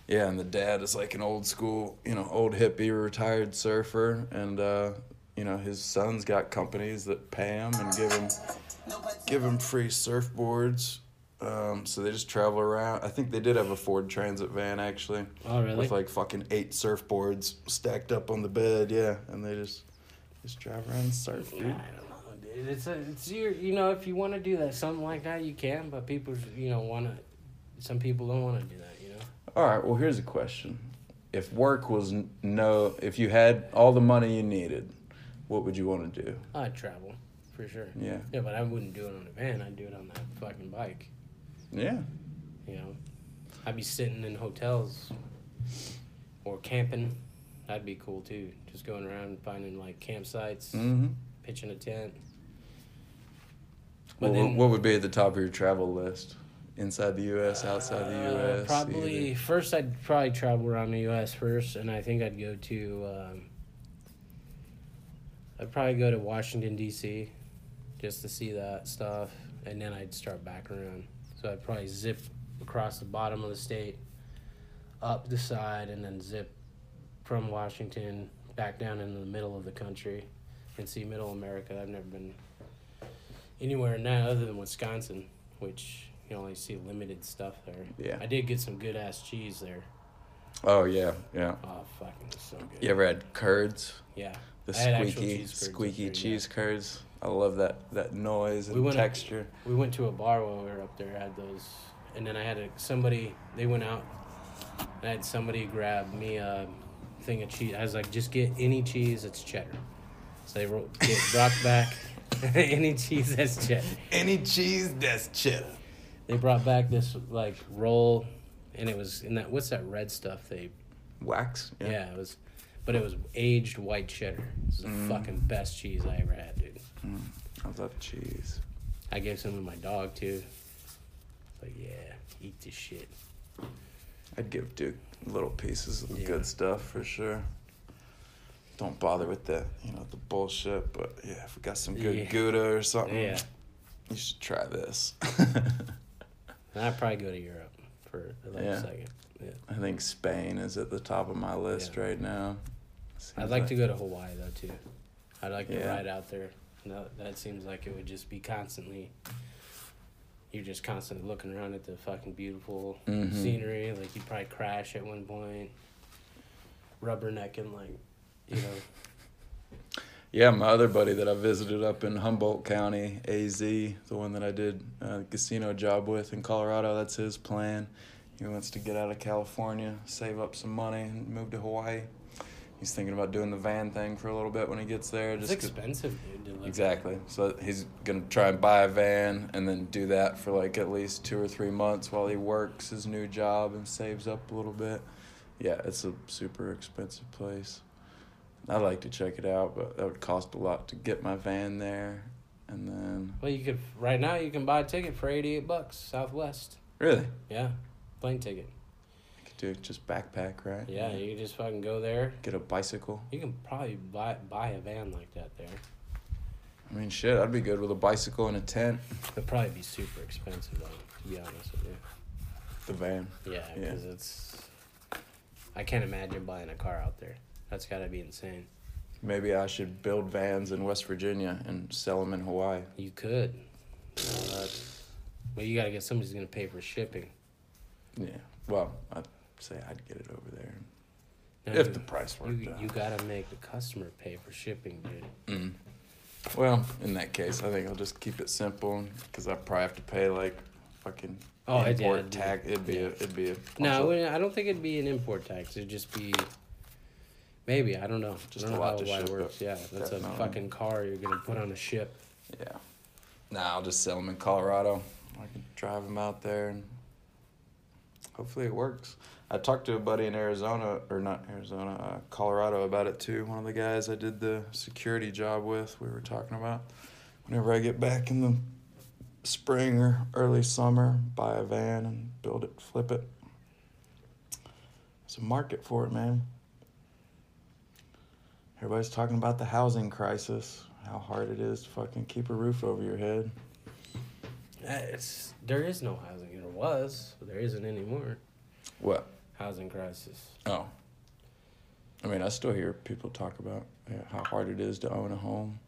yeah, and the dad is like an old school, you know, old hippie retired surfer, and uh, you know his son's got companies that pay him and give him give them free surfboards. Um, so they just travel around. I think they did have a Ford Transit van actually, oh really? with like fucking eight surfboards stacked up on the bed. Yeah, and they just just drive around and surf, I don't know, dude. It's a, it's your, you know, if you want to do that, something like that, you can. But people, you know, want to. Some people don't want to do that, you know. All right. Well, here's a question: If work was no, if you had all the money you needed, what would you want to do? I'd travel, for sure. Yeah. Yeah, but I wouldn't do it on a van. I'd do it on that fucking bike. Yeah. You know, I'd be sitting in hotels or camping. That'd be cool too. Just going around finding like campsites, Mm-hmm. pitching a tent. But Well, then- what would be at the top of your travel list? Inside the U.S., outside the Uh, U.S. Probably either? first. I'd probably travel around the U.S. first, and I think I'd go to. Um, I'd probably go to Washington D.C. just to see that stuff, and then I'd start back around. So I'd probably zip across the bottom of the state, up the side, and then zip from Washington back down into the middle of the country, and see Middle America. I've never been anywhere in that other than Wisconsin, which you only see limited stuff there. Yeah. I did get some good ass cheese there. Oh yeah, yeah. Oh fucking so good. You ever had curds? Yeah. The squeaky, cheese squeaky cheese curds. I love that that noise and We went- texture. We went to a bar while we were up there. Had those, and then I had a, somebody. They went out. I had somebody grab me a thing of cheese. I was like, just get any cheese that's cheddar. So they ro- get brought back any cheese that's cheddar. Any cheese that's cheddar. They brought back this like roll, and it was in that what's that red stuff they Wax. yeah, it was, but it was aged white cheddar. This is the Mm. fucking best cheese I ever had, dude. Mm, I love cheese. I gave some to my dog too. Like yeah, eat this shit. I'd give Duke little pieces of the Yeah. good stuff for sure. Don't bother with the you know the bullshit, but yeah, if we got some good Yeah. Gouda or something, Yeah. you should try this. I'd probably go to Europe for like Yeah. a second. Yeah. I think Spain is at the top of my list Yeah. right now. I'd Seems like to go to Hawaii though too. I'd like to ride out there. No, that seems like it would just be constantly. You're just constantly looking around at the fucking beautiful Mhm. scenery. Like you probably crash at one point. Rubbernecking like, you know. Yeah, my other buddy that I visited up in Humboldt County, AZ, the one that I did a casino job with in Colorado, that's his plan. He wants to get out of California, save up some money, and move to Hawaii. He's thinking about doing the van thing for a little bit when he gets there. It's Just expensive, dude. Exactly. So he's gonna try and buy a van and then do that for like at least two or three months while he works his new job and saves up a little bit. Yeah, it's a super expensive place. I'd like to check it out, but that would cost a lot to get my van there. And then Well, you could right now you can buy a ticket for eighty eight bucks Southwest. really, Yeah, plane ticket. I do just backpack, right? Yeah, you just fucking go there. Get a bicycle. You can probably buy buy a van like that there. I mean, shit, I'd be good with a bicycle and a tent. It'd probably be super expensive though, to be honest with you. The van. Yeah, Yeah. because it's. I can't imagine buying a car out there. That's got to be insane. Maybe I should build vans in West Virginia and sell them in Hawaii. You could. Uh, but you got to get somebody's going to pay for shipping. Yeah. Well, I'd say I'd get it over there. Now, if you- the price worked You, out. you got to make the customer pay for shipping, dude. Mm. Well, in that case, I think I'll just keep it simple because I probably have to pay like fucking Oh, it- yeah, import it'd be- tax. It'd be a, it'd be a No, bunch it of- wouldn't- I don't think it'd be an import tax. It'd just be. Maybe I don't know. Just I don't a know lot how to Hawaii ship works. Yeah, that's a fucking car you're gonna put on a ship. yeah. Nah, I'll just sell them in Colorado. I can drive them out there and hopefully it works. I talked to a buddy in Arizona, or not Arizona, uh, Colorado about it too. One of the guys I did the security job with, we were talking about. Whenever I get back in the spring or early summer, buy a van and build it, flip it. There's a market for it, man. Everybody's talking about the housing crisis, how hard it is to fucking keep a roof over your head. It's there is no housing. There was, but there isn't anymore. What? Housing crisis. Oh. I mean, I still hear people talk about how hard it is to own a home.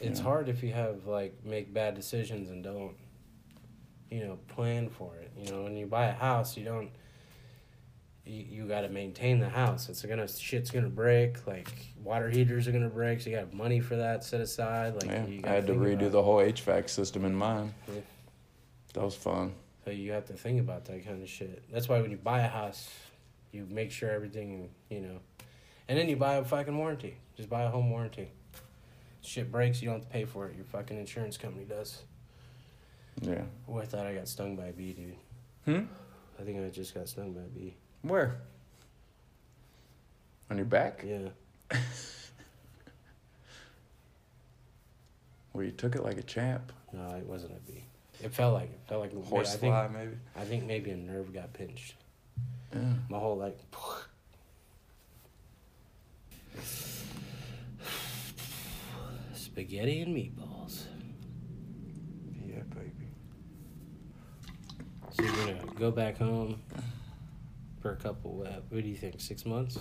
It's hard if you have like make bad decisions and don't, you know, plan for it. You know, when you buy a house, you don't. You, you got to maintain the house. It's gonna shit's gonna break. Like water heaters are gonna break. So you got money for that set aside. Like yeah, you I had to redo the whole HVAC system in mine. Yeah. That was fun. So you have to think about that kind of shit. That's why when you buy a house, you make sure everything, you know, and then you buy a fucking warranty. Just buy a home warranty. Shit breaks, you don't have to pay for it. Your fucking insurance company does. Yeah. Oh, I thought I got stung by a bee, dude. Hmm? I think I just got stung by a bee. Where? On your back? Yeah. Well, you took it like a champ. No, it wasn't a bee. It felt like it felt like I Horsefly, think, maybe. I think maybe a nerve got pinched. Yeah. My whole like. Spaghetti and meatballs. Yeah, baby. So you're gonna go back home for a couple. Uh, what do you think? Six months?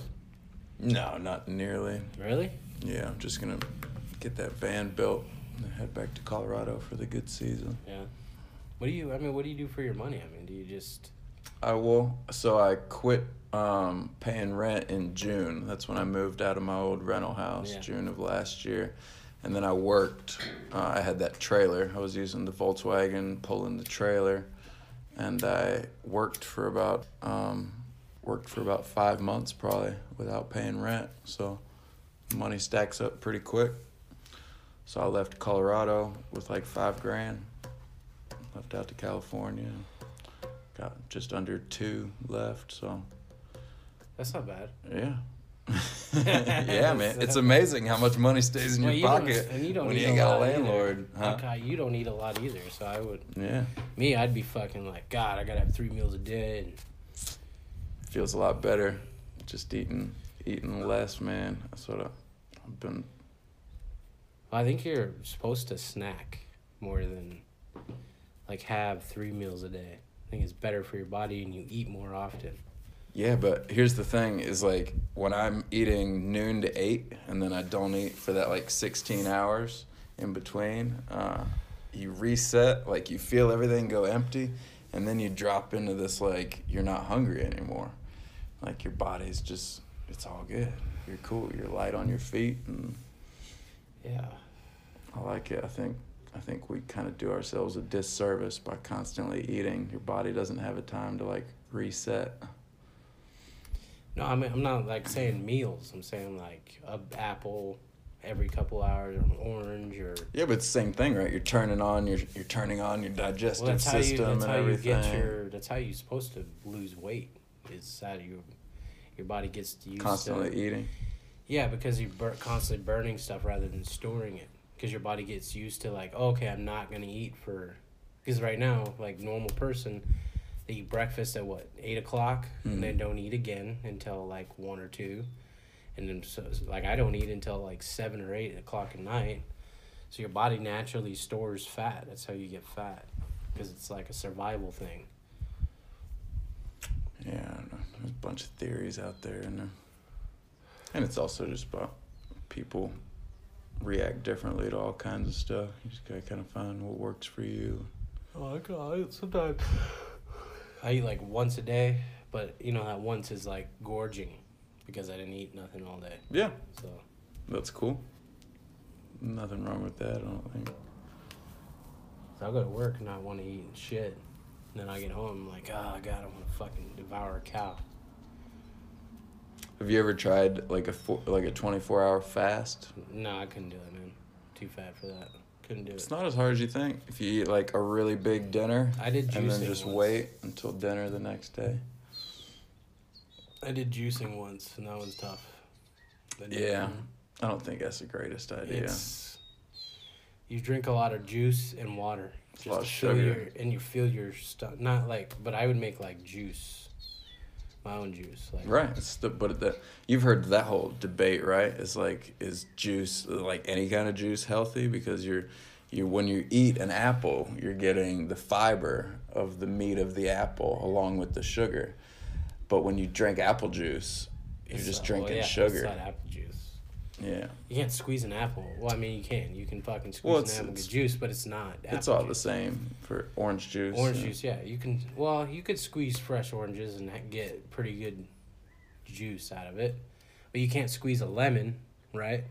No, not nearly. Really? Yeah, I'm just gonna get that van built and head back to Colorado for the good season. Yeah. What do you? I mean, what do you do for your money? I mean, do you just? I will. So I quit um, paying rent in June. That's when I moved out of my old rental house, Yeah. June of last year. and then I worked. Uh, I had that trailer. I was using the Volkswagen, pulling the trailer, and I worked for about um, worked for about five months probably without paying rent. So money stacks up pretty quick. So I left Colorado with like five grand. Left out to California. Got just under two left. So That's not bad. yeah. yeah, man. It's amazing how much money stays in Well, your you pocket and you don't when you ain't a got a landlord. Huh? Okay, uh, you don't eat a lot either, so I would. Yeah. Me, I'd be fucking like, God, I gotta have three meals a day. And Feels a lot better just eating eating less, man. That's what I- I've been I think you're supposed to snack more than like have three meals a day. I think it's better for your body and you eat more often. Yeah, but here's the thing is like when I'm eating noon to 8 and then I don't eat for that like 16 hours in between, uh, you reset, like you feel everything go empty and then you drop into this like you're not hungry anymore. Like your body's just it's all good. You're cool. You're light on your feet and Yeah. I like it. I think I think we kind of do ourselves a disservice by constantly eating. Your body doesn't have a time to like reset. No, I mean I'm not like saying meals. I'm saying like a apple every couple hours or an orange or Yeah, but it's the same thing, right? You're turning on your you're turning on your digestive well, that's how you system that's and how you everything. get your that's how you're supposed to lose weight. Is that you your body gets used constantly to eating. Yeah, because you're bur- constantly burning stuff rather than storing it. Because your body gets used to like, oh, okay, I'm not gonna eat for. Because right now, like normal person, they eat breakfast at what eight o'clock, and hmm. then don't eat again until like one or two, and then so like I don't eat until like seven or eight o'clock at night. So your body naturally stores fat. That's how you get fat, because it's like a survival thing. Yeah, I don't know. There's a bunch of theories out there, and uh, and it's also just about people react differently to all kinds of stuff. You just gotta kind of find what works for you. Oh, I got sometimes. I eat like once a day, but you know that once is like gorging because I didn't eat nothing all day. Yeah, So that's cool. Nothing wrong with that. I don't think. So I go to work and I want to eat and shit. And then I get home, I'm like, oh, God, I want to fucking devour a cow. Have you ever tried like a four, like a twenty four hour fast? No, I couldn't do it, man. Too fat for that. Couldn't do it. It's not as hard as you think. If you eat like a really big dinner I did and then just once. wait until dinner the next day. I did juicing once, and that was tough. Yeah. I don't think that's the greatest idea. It's you drink a lot of juice and water. It's a lot to of sugar. Your, and you feel your stuff. Not like, but I would make like juice, my own juice. Like Right. It's the but the you've heard that whole debate, right? It's like is juice like any kind of juice healthy because you're you when you eat an apple, you're getting the fiber of the meat of the apple along with the sugar. But when you drink apple juice, you're It's just not- drinking well, yeah, sugar. It's not apple juice. Yeah. You can't squeeze an apple. Well, I mean, you can. You can fucking squeeze Well, an apple it's- juice, but it's not. It's all the same for orange juice. Orange and- juice, yeah. You can. Well, you could squeeze fresh oranges and get pretty good juice out of it, but you can't squeeze a lemon, right?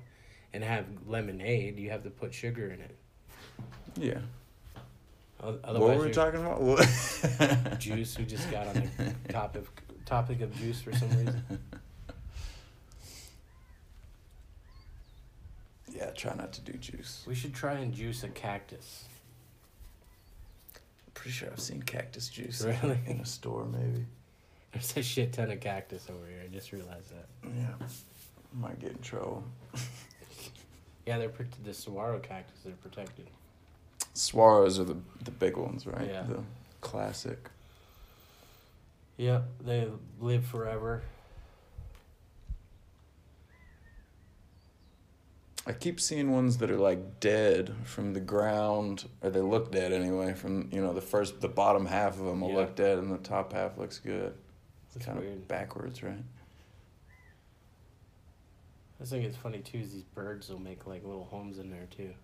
And have lemonade. You have to put sugar in it. Yeah. O- What were we talking about? What? Juice. We just got on the topic topic of juice for some reason. Yeah, try not to do juice. We should try and juice a cactus. Pretty sure I've seen cactus juice Really? in a store, maybe. There's a shit ton of cactus over here. I just realized that. Yeah, might get in trouble. Yeah, they're the saguaro cactus. They're protected. Saguaros are the the big ones, right? Yeah. The classic. Yep, they live forever. I keep seeing ones that are like dead from the ground, or they look dead anyway. From you know the first, the bottom half of them will Yeah. look dead, and the top half looks good. It's That's kind weird. of backwards, right? I think it's funny too. Is these birds will make like little homes in there too.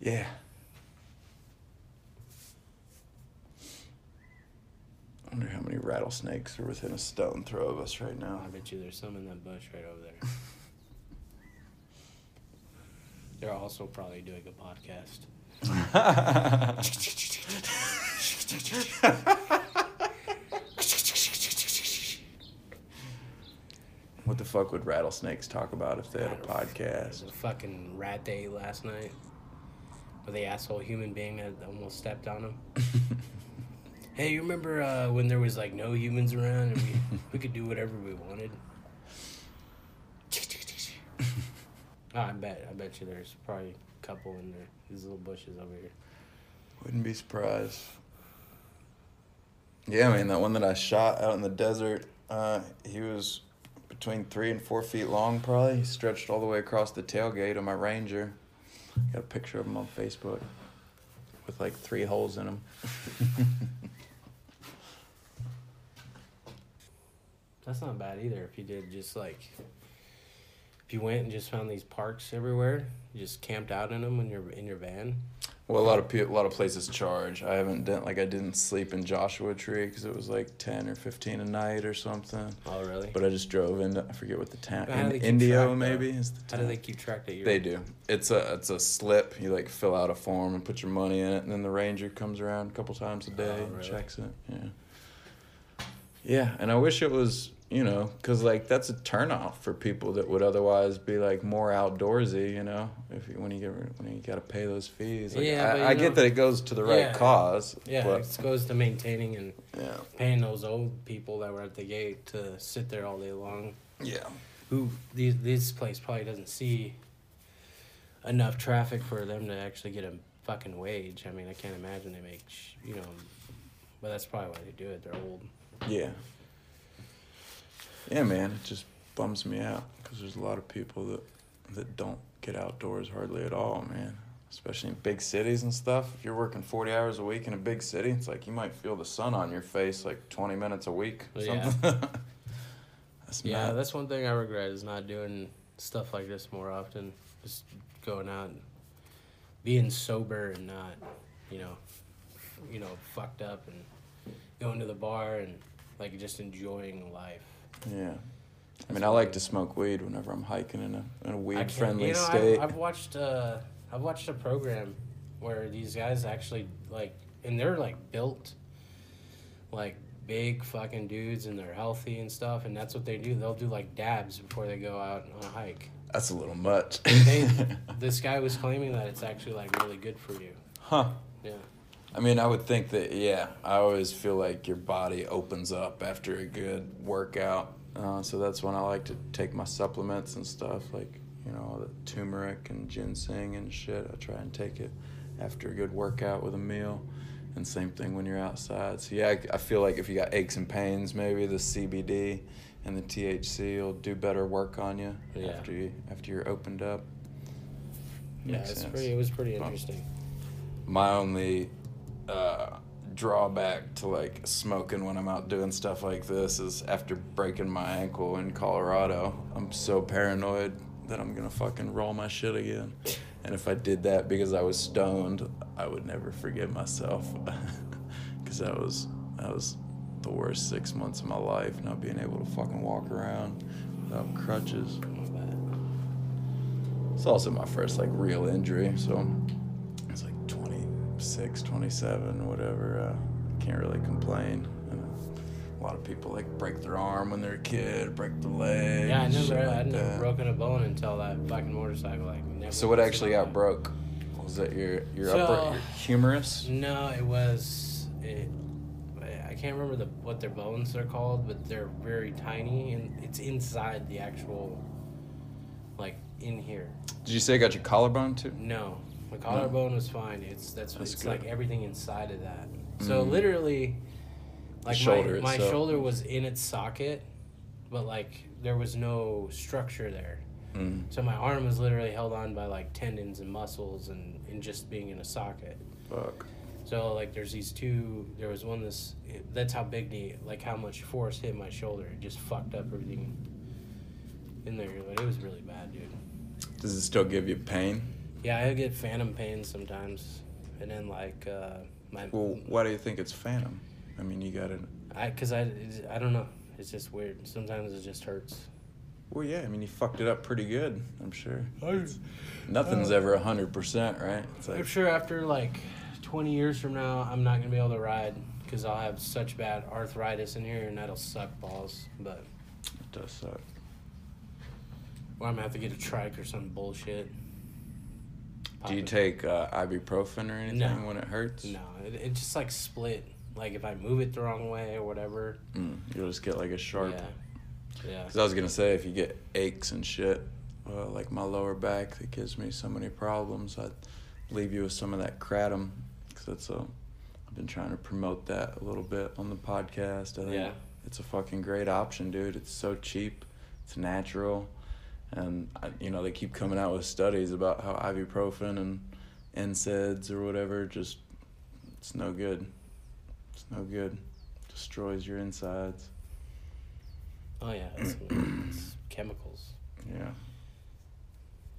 Yeah. I wonder how many rattlesnakes are within a stone throw of us right now. I bet you there's some in that bush right over there. They're also probably doing a podcast. what the fuck would rattlesnakes talk about if they had a It was podcast? a fucking rat day last night. With the asshole human being that almost stepped on him. Hey, you remember uh, when there was like no humans around and we, we could do whatever we wanted? Oh, I bet I bet you there's probably a couple in there. These little bushes over here. Wouldn't be surprised. Yeah, man, that one that I shot out in the desert, uh, he was between three and four feet long, probably. He stretched all the way across the tailgate of my Ranger. Got a picture of him on Facebook with like three holes in him. That's not bad either. If you did just like, if you went and just found these parks everywhere, you just camped out in them when you're in your van. Well, a lot of people, a lot of places charge. I haven't done like I didn't sleep in Joshua Tree because it was like ten or fifteen a night or something. Oh, really? But I just drove into I forget what the town in, Indio track, maybe is the How do they keep track that you're? They do. It's a it's a slip. You like fill out a form and put your money in it, and then the ranger comes around a couple times a oh, day Oh, and checks it. Yeah. Yeah, and I wish it was you know because like that's a turnoff for people that would otherwise be like more outdoorsy. You know, if you, when you get when you got to pay those fees. Like, Yeah, I, I you get that it goes to the right Yeah. cause. Yeah, but, it goes to maintaining and yeah, paying those old people that were at the gate to sit there all day long. yeah. Who these this place probably doesn't see enough traffic for them to actually get a fucking wage. I mean, I can't imagine they make sh- you know, but that's probably why they do it. They're old. Yeah. Yeah, man, it just bums me out because there's a lot of people that that don't get outdoors hardly at all, man. Especially in big cities and stuff. If you're working 40 hours a week in a big city, it's like you might feel the sun on your face like 20 minutes a week. Or Yeah. something. that's Yeah, mad. that's one thing I regret is not doing stuff like this more often. Just going out and being sober and not, you know, you know, fucked up and going to the bar and like just enjoying life. Yeah. I mean, I like to smoke weed whenever I'm hiking in a in a weed friendly you know, state. I've, I've watched uh, I've watched a program where these guys actually like, and they're like built, like big fucking dudes, and they're healthy and stuff, and that's what they do. They'll do like dabs before they go out on a hike. That's a little much. They, this guy was claiming that it's actually like really good for you. huh. Yeah. I mean, I would think that, yeah, I always feel like your body opens up after a good workout. Uh, so that's when I like to take my supplements and stuff, like, you know, the turmeric and ginseng and shit. I try and take it after a good workout with a meal. And same thing when you're outside. So, yeah, I, I feel like if you got aches and pains, maybe the CBD and the THC will do better work on you Yeah. after, you, after you're opened up. Yeah, it's sense. pretty. It was pretty Well, interesting. my only drawback to like smoking when I'm out doing stuff like this is after breaking my ankle in Colorado, I'm so paranoid that I'm gonna fucking roll my shit again. And if I did that because I was stoned, I would never forgive myself. Cause that was that was the worst six months of my life, not being able to fucking walk around without crutches. It's also my first like real injury, so 26, 27, whatever. Uh, can't really complain. And a lot of people like break their arm when they're a kid, break their leg. Yeah, I never. like I'd never that. broken a bone until that fucking motorcycle. Like, never So what actually got broke? Was that your your So- upper your humerus? No, it was. It, I can't remember the what their bones are called, but they're very tiny, and it's inside the actual, like in here. Did you say I got your collarbone too? No, my collarbone was fine. It's that's, That's it's good. like everything inside of that. So Mm. literally, like shoulder my, my shoulder was in its socket, but like there was no structure there. Mm. So my arm was literally held on by like tendons and muscles and, and just being in a socket. Fuck. So like there's these two. There was one this. That's how big the like how much force hit my shoulder. It just fucked up everything in there. But it was really bad, dude. Does it still give you pain? Yeah, I get phantom pain sometimes, and then like uh, my Well, why do you think it's phantom? I mean, you got it. I because I I don't know. It's just weird. Sometimes it just hurts. Well, yeah. I mean, you fucked it up pretty good. I'm sure. Nothing's ever a hundred percent, right? It's I'm sure after like 20 years from now, I'm not gonna be able to ride because I'll have such bad arthritis in here, and that'll suck balls. But it does suck. or I'm gonna have to get a trike or some bullshit. Do you take uh, ibuprofen or anything No. when it hurts? No, it, it just like split. Like if I move it the wrong way or whatever. Mm, you'll just get like a sharp. Yeah. Yeah. Because I was gonna say, if you get aches and shit, uh, like my lower back that gives me so many problems, I'd leave you with some of that kratom. Because that's a, I've been trying to promote that a little bit on the podcast. I think Yeah. it's a fucking great option, dude. It's so cheap, it's natural, and you know they keep coming out with studies about how ibuprofen and NSAIDs or whatever just it's no good. It's no good. Destroys your insides. Oh yeah, it's, it's chemicals. Yeah.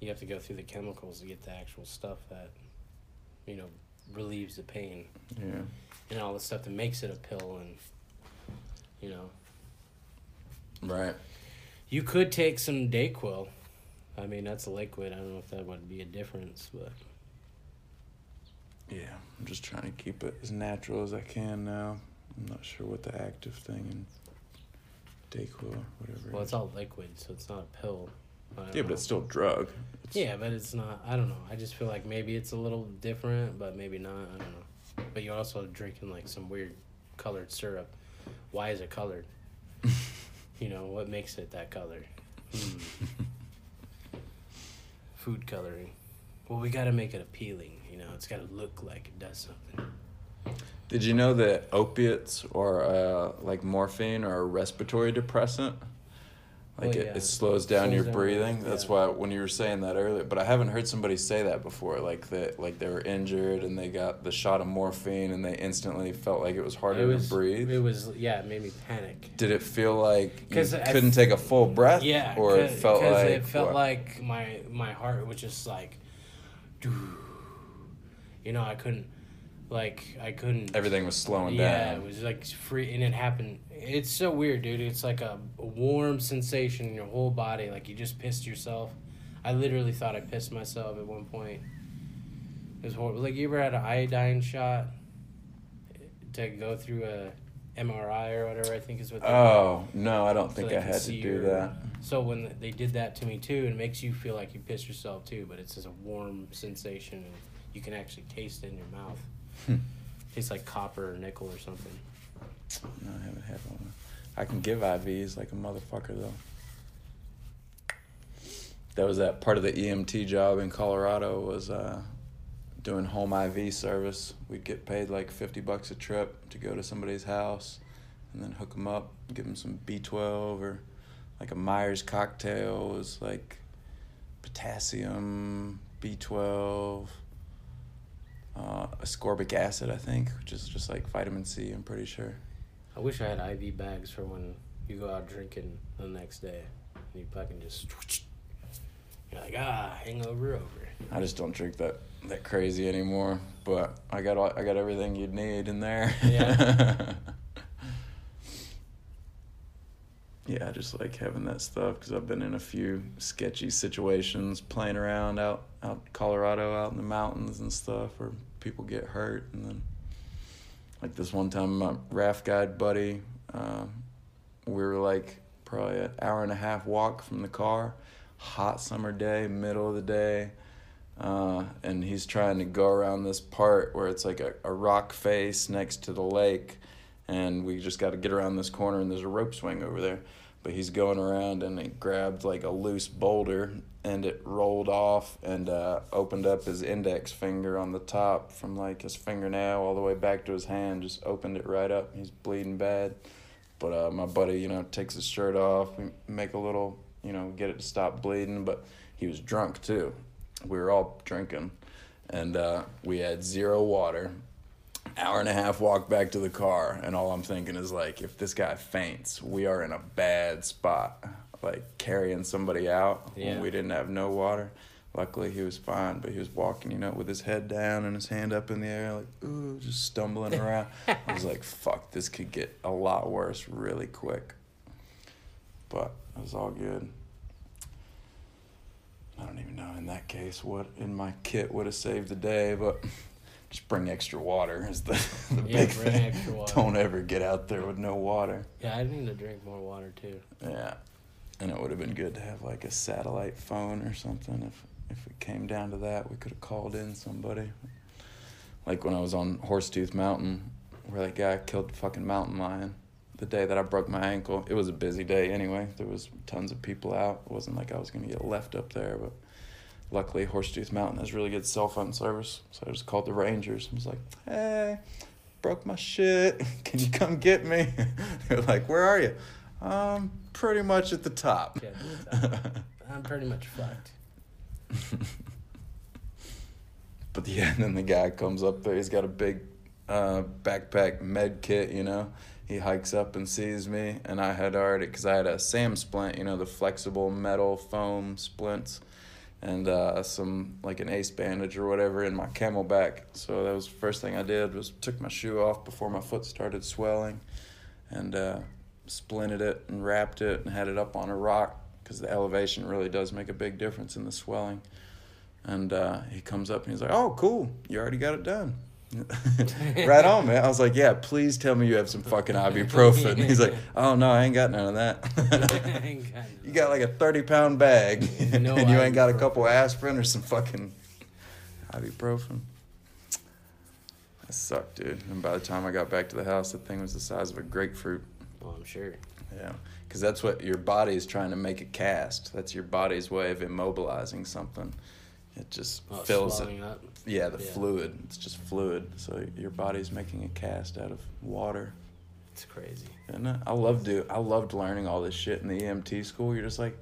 You have to go through the chemicals to get the actual stuff that, you know, relieves the pain Yeah. and all the stuff that makes it a pill and, you know, Right. You could take some Dayquil. I mean, that's a liquid. I don't know if that would be a difference, but Yeah, I'm just trying to keep it as natural as I can now. I'm not sure what the active thing in Dayquil or whatever. well, it it's all liquid, so it's not a pill. Yeah, but it's still a drug. It's, Yeah, but it's not. I don't know. I just feel like maybe it's a little different, but maybe not. I don't know. But you're also drinking like some weird colored syrup. Why is it colored? You know what makes it that color? Hmm. Food coloring. Well, we got to make it appealing. You know, it's got to look like it does something. Did you know that opiates or uh, like morphine are a respiratory depressant? Like Oh, it, yeah. it slows down your down, breathing. That's yeah. why when you were saying that earlier, but I haven't heard somebody say that before. Like that, like they were injured and they got the shot of morphine and they instantly felt like it was harder it was to breathe. It was yeah. It made me panic. Did it feel like you I couldn't take a full breath? Yeah, or it cause, like it felt what? like my my heart was just like, you know, I couldn't, like I couldn't. everything was slowing yeah, down. Yeah, it was like free, and it happened. It's so weird, dude. It's like a, a warm sensation in your whole body, like you just pissed yourself. I literally thought I pissed myself at one point. It was horrible. Like you ever had an iodine shot to go through a MRI or whatever? I think is what. they Oh no, I don't so think I had to do your- that. So when they did that to me too, it makes you feel like you pissed yourself too, but it's just a warm sensation and you can actually taste it in your mouth. Hmm. Tastes like copper or nickel or something. No, I haven't had one. I can give IVs like a motherfucker though. That was that part of the EMT job in Colorado was uh, doing home IV service. We'd get paid like fifty bucks a trip to go to somebody's house, and then hook them up, give them some B twelve or like a Myers cocktail was like potassium, B twelve. Uh, ascorbic acid, I think, which is just like vitamin C. I'm pretty sure. I wish I had IV bags for when you go out drinking the next day. And you fucking just you're like ah hangover over. I just don't drink that that crazy anymore. But I got all, I got everything you'd need in there. Yeah. yeah, I just like having that stuff because I've been in a few sketchy situations playing around out out Colorado, out in the mountains and stuff, where people get hurt, and then like this one time, my raft guide buddy, uh, we were like probably an hour and a half walk from the car, hot summer day, middle of the day. Uh, and he's trying to go around this part where it's like a, a rock face next to the lake. And we just got to get around this corner and there's a rope swing over there. But he's going around and he grabbed like a loose boulder and it rolled off and uh, opened up his index finger on the top from like his fingernail all the way back to his hand just opened it right up. He's bleeding bad. But uh, my buddy you know takes his shirt off. We make a little you know get it to stop bleeding but he was drunk too. We were all drinking. And uh, we had zero water. Hour and a half walk back to the car and all i'm thinking is like if this guy faints we are in a bad spot like carrying somebody out Yeah. when we didn't have no water luckily he was fine but he was walking you know with his head down and his hand up in the air like ooh just stumbling around i was like fuck this could get a lot worse really quick but it was all good I don't even know in that case what in my kit would have saved the day, but just bring extra water is the, the Yeah, big bring thing. extra water. Don't ever get out there with no water. Yeah, I need to drink more water too. Yeah, and it would have been good to have like a satellite phone or something. If if it came down to that, we could have called in somebody. Like when I was on Horsetooth Mountain, where that guy killed the fucking mountain lion. The day that I broke my ankle, it was a busy day anyway. There was tons of people out. It wasn't like I was gonna get left up there, but luckily Horsetooth Mountain has really good cell phone service. So I just called the Rangers. I was like, "Hey, broke my shit. Can you come get me?" They're like, "Where are you?" Um, pretty much at the top. Yeah, at the I'm pretty much fucked. But yeah, and then the guy comes up there. He's got a big uh, backpack med kit, you know. He hikes up and sees me, and I had already, because I had a SAM splint, you know, the flexible metal foam splints, and uh, some, like an ace bandage or whatever in my CamelBak. So that was the first thing I did was took my shoe off before my foot started swelling, and uh, splinted it and wrapped it and had it up on a rock, because the elevation really does make a big difference in the swelling. And uh, he comes up and he's like, "Oh, cool! You already got it done." right on, man. I was like, "Yeah, please tell me you have some fucking ibuprofen." He's like, "Oh no, I ain't got none of that." I ain't got you got like a thirty pound bag, No and you ain't got a couple aspirin or some fucking ibuprofen. That sucked, dude. And by the time I got back to the house, the thing was the size of a grapefruit. Well, I'm sure. Yeah, because that's what your body is trying to make a cast. That's your body's way of immobilizing something. It just Oh, fills it. up. Yeah, the Yeah. fluid. It's just fluid. So your body's making a cast out of water. It's crazy. Isn't it? I loved do. I loved learning all this shit in the EMT school. You're just like,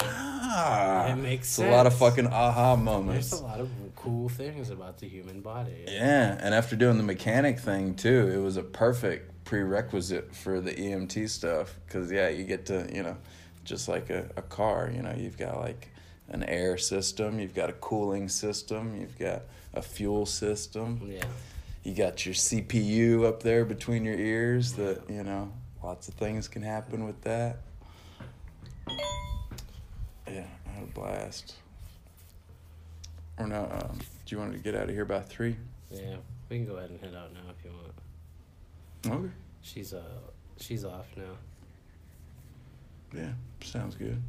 ah. It makes It's a lot of fucking aha There's moments. a lot of cool things about the human body. Yeah, and after doing the mechanic thing too, it was a perfect prerequisite for the EMT stuff. Cause yeah, you get to you know, just like a, a car. You know, you've got like an air system, you've got a cooling system, you've got a fuel system. Yeah. You got your CPU up there between your ears. That you know, lots of things can happen with that. Yeah, I had a blast. Or no, um, do you want to get out of here by three? Yeah. We can go ahead and head out now if you want. Okay. She's uh she's off now. Yeah, sounds good.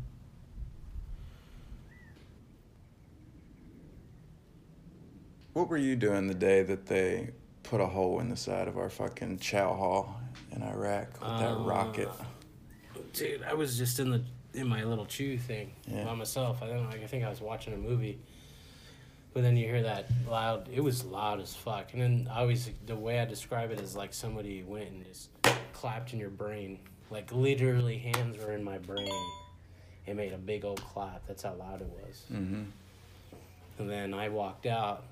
What were you doing the day that they put a hole in the side of our fucking chow hall in Iraq with that Uh, rocket? Dude, I was just in the in my little CHU thing Yeah. by myself. I don't. I think I was watching a movie, but then you hear that loud. It was loud as fuck. And then I always the way I describe it is like somebody went and just clapped in your brain. Like literally, hands were in my brain. It made a big old clap. That's how loud it was. Mm-hmm. And then I walked out,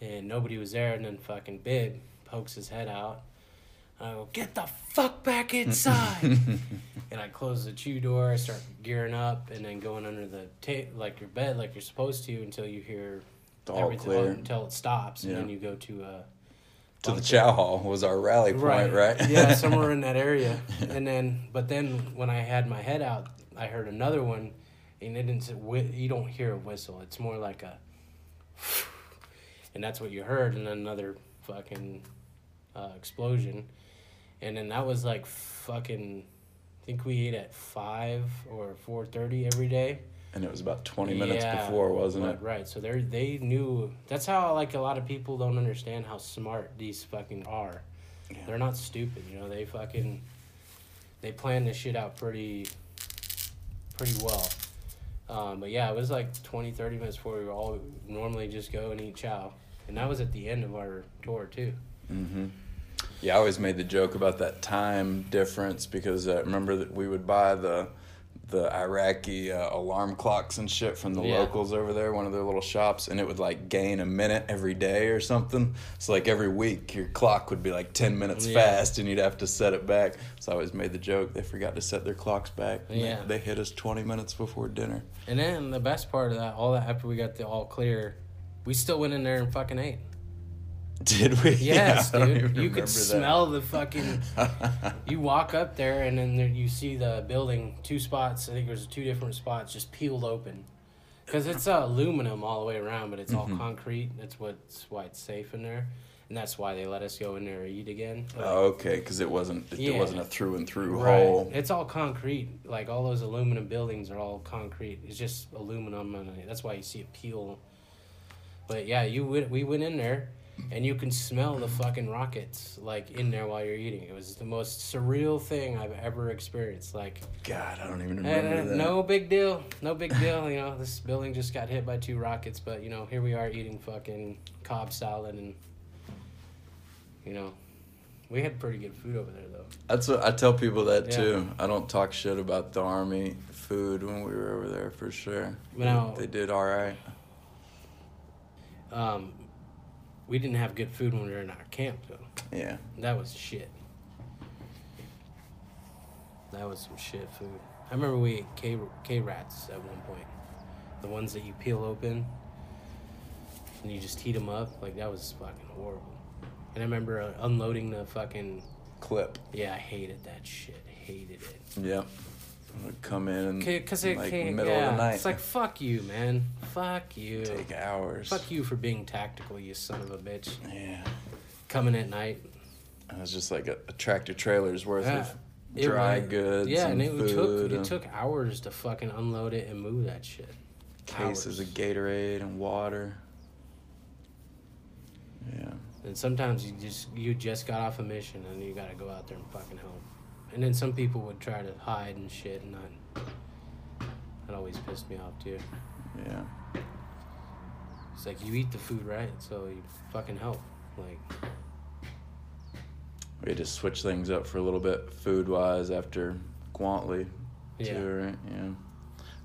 and nobody was there. And then fucking Bib pokes his head out. I go, get the fuck back inside. and I close the CHU door. I start gearing up, and then going under the ta- like your bed, like you're supposed to, until you hear All clear. until it stops, and then you go to uh, To the chow hall was our rally point, right? yeah, somewhere in that area. And then, but then when I had my head out, I heard another one, and it didn't. You don't hear a whistle. It's more like a, and that's what you heard. And then another fucking uh, explosion, and then that was like fucking. I think we ate at five or four thirty every day. And it was about 20 minutes Yeah, before, wasn't right, it? Right. So they they knew. That's how like a lot of people don't understand how smart these fucking are. Yeah. They're not stupid, you know. They fucking they plan this shit out pretty pretty well. Um, but yeah, it was like 20, 30 minutes before we were all normally just go and eat chow. And that was at the end of our tour too. Mm-hmm. Yeah, I always made the joke about that time difference because uh, remember that we would buy the the Iraqi uh, alarm clocks and shit from the Yeah. locals over there, one of their little shops, and it would like gain a minute every day or something. So like every week, your clock would be like ten minutes Yeah. fast, and you'd have to set it back. So I always made the joke they forgot to set their clocks back. and they- Yeah. they hit us twenty minutes before dinner. And then the best part of that, all that after we got the all clear, we still went in there and fucking ate. Did we? Yes, don't dude. You could that. smell the fucking. You walk up there and then there, you see the building, two spots. I think there's two different spots just peeled open. Because it's uh, aluminum all the way around, but it's all Mhm. concrete. That's what's why it's safe in there, and that's why they let us go in there and eat again. Like, Oh, okay, because it wasn't it Yeah. wasn't a through and through right. hole. It's all concrete. Like all those aluminum buildings are all concrete. It's just aluminum, and that's why you see it peel. But yeah, you went, we went in there, and you can smell the fucking rockets like in there while you're eating. It was the most surreal thing I've ever experienced. Like God, I don't even And, remember uh, that. no big deal. No big deal. You know, this building just got hit by two rockets, but you know, here we are eating fucking Cobb salad and you know, we had pretty good food over there though. That's what I tell people that Yeah. too. I don't talk shit about the army food when we were over there for sure. No. They did all right. Um, we didn't have good food when we were in our camp though. Yeah. That was shit. That was some shit food. I remember we ate K K rats at one point. The ones that you peel open and you just heat them up. Like that was fucking horrible. And I remember uh, unloading the fucking. Clip. Yeah, I hated that shit. Hated it. Yep. Come in and Cause it like can't. middle yeah, of the night. it's like fuck you, man. Fuck you. take hours. Fuck you for being tactical, you son of a bitch. Yeah. Coming at night. It was just like a, a tractor trailer's worth Yeah. of dry was- goods Yeah, and, and, it took it took hours to fucking unload it and move that shit. cases hours. of Gatorade and water. Yeah. And sometimes you just you just got off a mission and you gotta go out there and fucking help. And then some people would try to hide and shit, and that that always pissed me off too. Yeah. It's like you eat the food right, so you fucking help. Like We had to switch things up for a little bit food wise after Guantley Yeah. too, right? Yeah.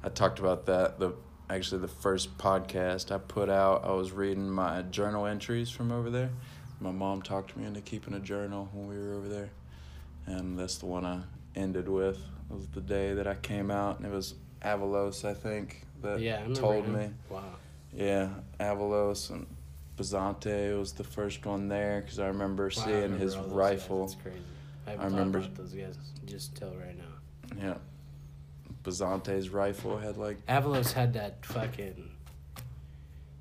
I talked about that the actually the first podcast I put out, I was reading my journal entries from over there. My mom talked me into keeping a journal when we were over there. And that's the one I ended with. It was the day that I came out and it was Avalos, I think, that yeah, I told him. me. Wow. Yeah, Avalos and Bazante was the first one there because I remember Wow, I seeing remember his rifle. Guys. That's crazy. I, I remember- those guys just till right now. Yeah. Bazante's rifle had like Avalos had that fucking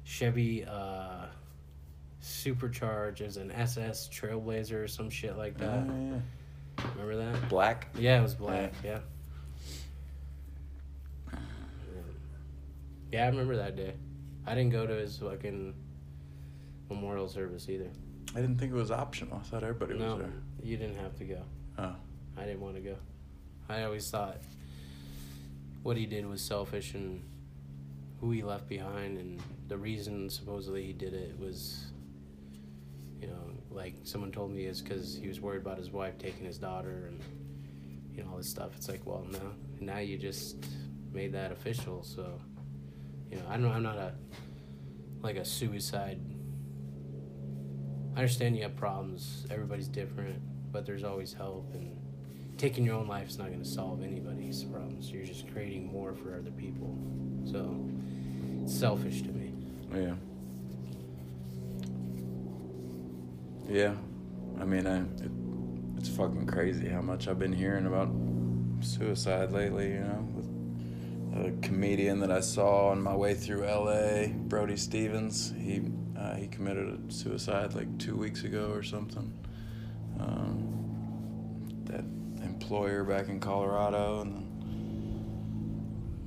Chevy uh, supercharge as an SS Trailblazer or some shit like that. yeah. Remember that? black. Yeah, it was black. Yeah. Yeah, I remember that day. I didn't go to his fucking memorial service either. I didn't think it was optional. I thought everybody no, was there. you didn't have to go. Oh. I didn't want to go. I always thought what he did was selfish and who he left behind and the reason supposedly he did it was you know like someone told me is because he was worried about his wife taking his daughter and you know all this stuff. It's like well no now you just made that official so you know i don't know i'm not a like a suicide. I understand you have problems. Everybody's different but there's always help and taking your own life is not going to solve anybody's problems. You're just creating more for other people. So it's selfish to me. Yeah. Yeah. I mean, I, it, it's fucking crazy how much I've been hearing about suicide lately, you know, with a comedian that I saw on my way through LA, Brody Stevens. He uh, he committed a suicide like two weeks ago or something. Um, that employer back in Colorado, and then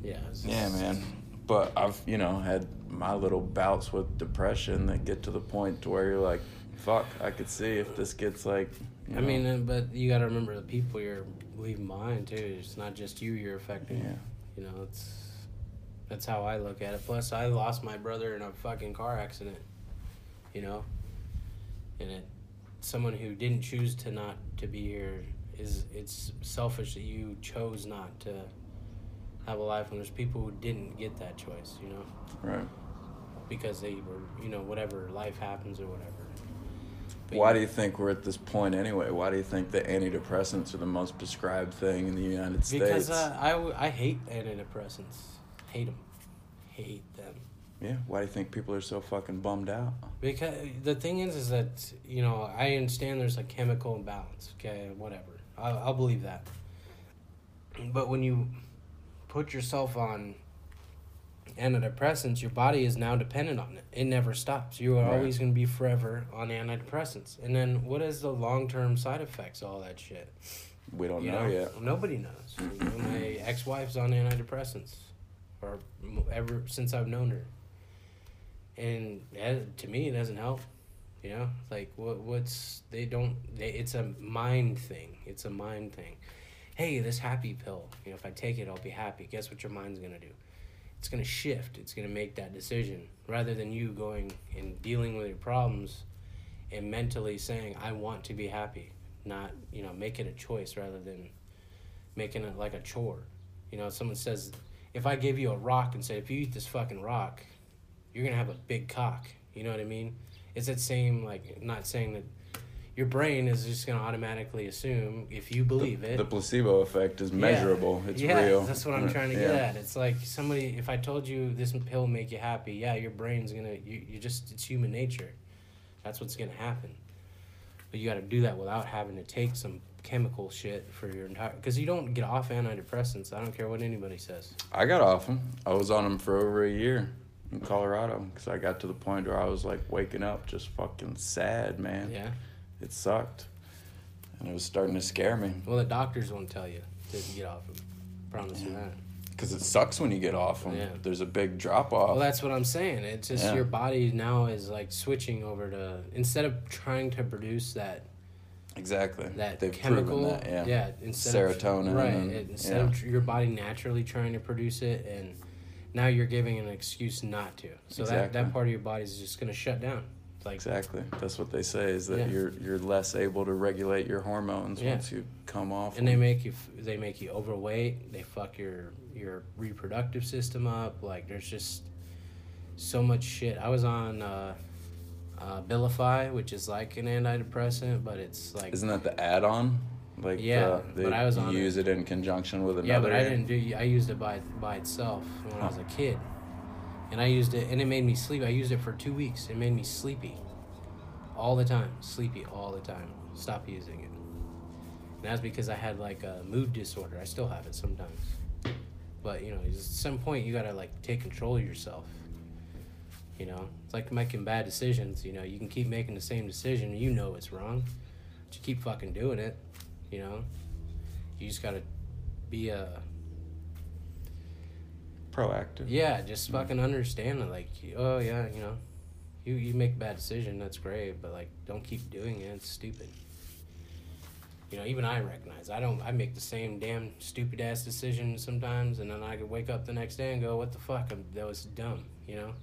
yeah it's yeah, man. But I've, you know, had my little bouts with depression that get to the point to where you're like, fuck, I could see if this gets like, I know, mean, but you got to remember the people you're leaving behind too. It's not just you you're affecting. Yeah. You know, it's that's how I look at it. Plus, I lost my brother in a fucking car accident. You know, and it someone who didn't choose to not to be here is it's selfish that you chose not to have a life when there's people who didn't get that choice. You know, right. because they were you know whatever life happens or whatever. Why do you think we're at this point anyway? Why do you think that antidepressants are the most prescribed thing in the United States? Because uh, I, w- I hate antidepressants. Hate them. Hate them. yeah. Why do you think people are so fucking bummed out? Because the thing is, is that, you know, I understand there's a chemical imbalance. Okay, whatever. I'll, I'll believe that. But when you put yourself on antidepressants, your body is now dependent on it. It never stops. You are Right. always going to be forever on antidepressants. And then what is the long term side effects? All that shit. We don't You know, know, yet. nobody knows. You know, my ex wife's on antidepressants, or ever since I've known her. And that, to me, it doesn't help. You know, like what? What's they don't? They, it's a mind thing. It's a mind thing. Hey, this happy pill. You know, if I take it, I'll be happy. Guess what your mind's gonna do? It's gonna shift. It's gonna make that decision rather than you going and dealing with your problems, and mentally saying, "I want to be happy." Not you know, make it a choice rather than making it like a chore. You know, someone says, if I give you a rock and say, if you eat this fucking rock, you're gonna have a big cock. You know what I mean? It's that same like not saying that your brain is just gonna automatically assume if you believe it. The placebo effect is measurable. It's yeah, real. That's what I'm trying to get Yeah. at. It's like somebody if I told you this pill will make you happy, yeah, your brain's gonna you, you just it's human nature. That's what's gonna happen. But you gotta do that without having to take some chemical shit for your entire because you don't get off antidepressants. I don't care what anybody says. I got off them. I was on them for over a year in Colorado because I got to the point where I was like waking up just fucking sad, man. Yeah. It sucked. And it was starting to scare me Well, the doctors won't tell you to get off them. Promise you that. because it sucks when you get off them. Yeah. There's a big drop off. Well, that's what I'm saying. It's just Yeah. your body now is like switching over to instead of trying to produce that exactly. that They've chemical, that, yeah. instead Serotonin of right, and- it- instead yeah. of your body naturally trying to produce it, and now you're giving an excuse not to. So that that part of your body is just gonna shut down. Like Exactly. That's what they say is that Yeah. you're you're less able to regulate your hormones Yeah. once you come off. and they make you they make you overweight. They fuck your your reproductive system up. Like there's just so much shit. I was on uh, uh, Abilify, which is like an antidepressant, but it's like Isn't that the add-on? Like Yeah, uh, they but I was on use it. in conjunction with another. Yeah, but I didn't do. I used it by by itself when I was a kid, and I used it, and it made me sleep. I used it for two weeks. It made me sleepy, all the time, sleepy all the time. Stop using it. And that's because I had like a mood disorder. I still have it sometimes, but you know, at some point you gotta like take control of yourself. You know, it's like making bad decisions. You know, you can keep making the same decision. You know it's wrong, but you keep fucking doing it. You know, you just gotta be a proactive. yeah, just fucking understand it. Like, oh yeah, you know, you you make a bad decision, that's great, but like, don't keep doing it. It's stupid. You know, even I recognize I don't. I make the same damn stupid ass decision sometimes, and then I could wake up the next day and go, "What the fuck? I'm, that was dumb." You know.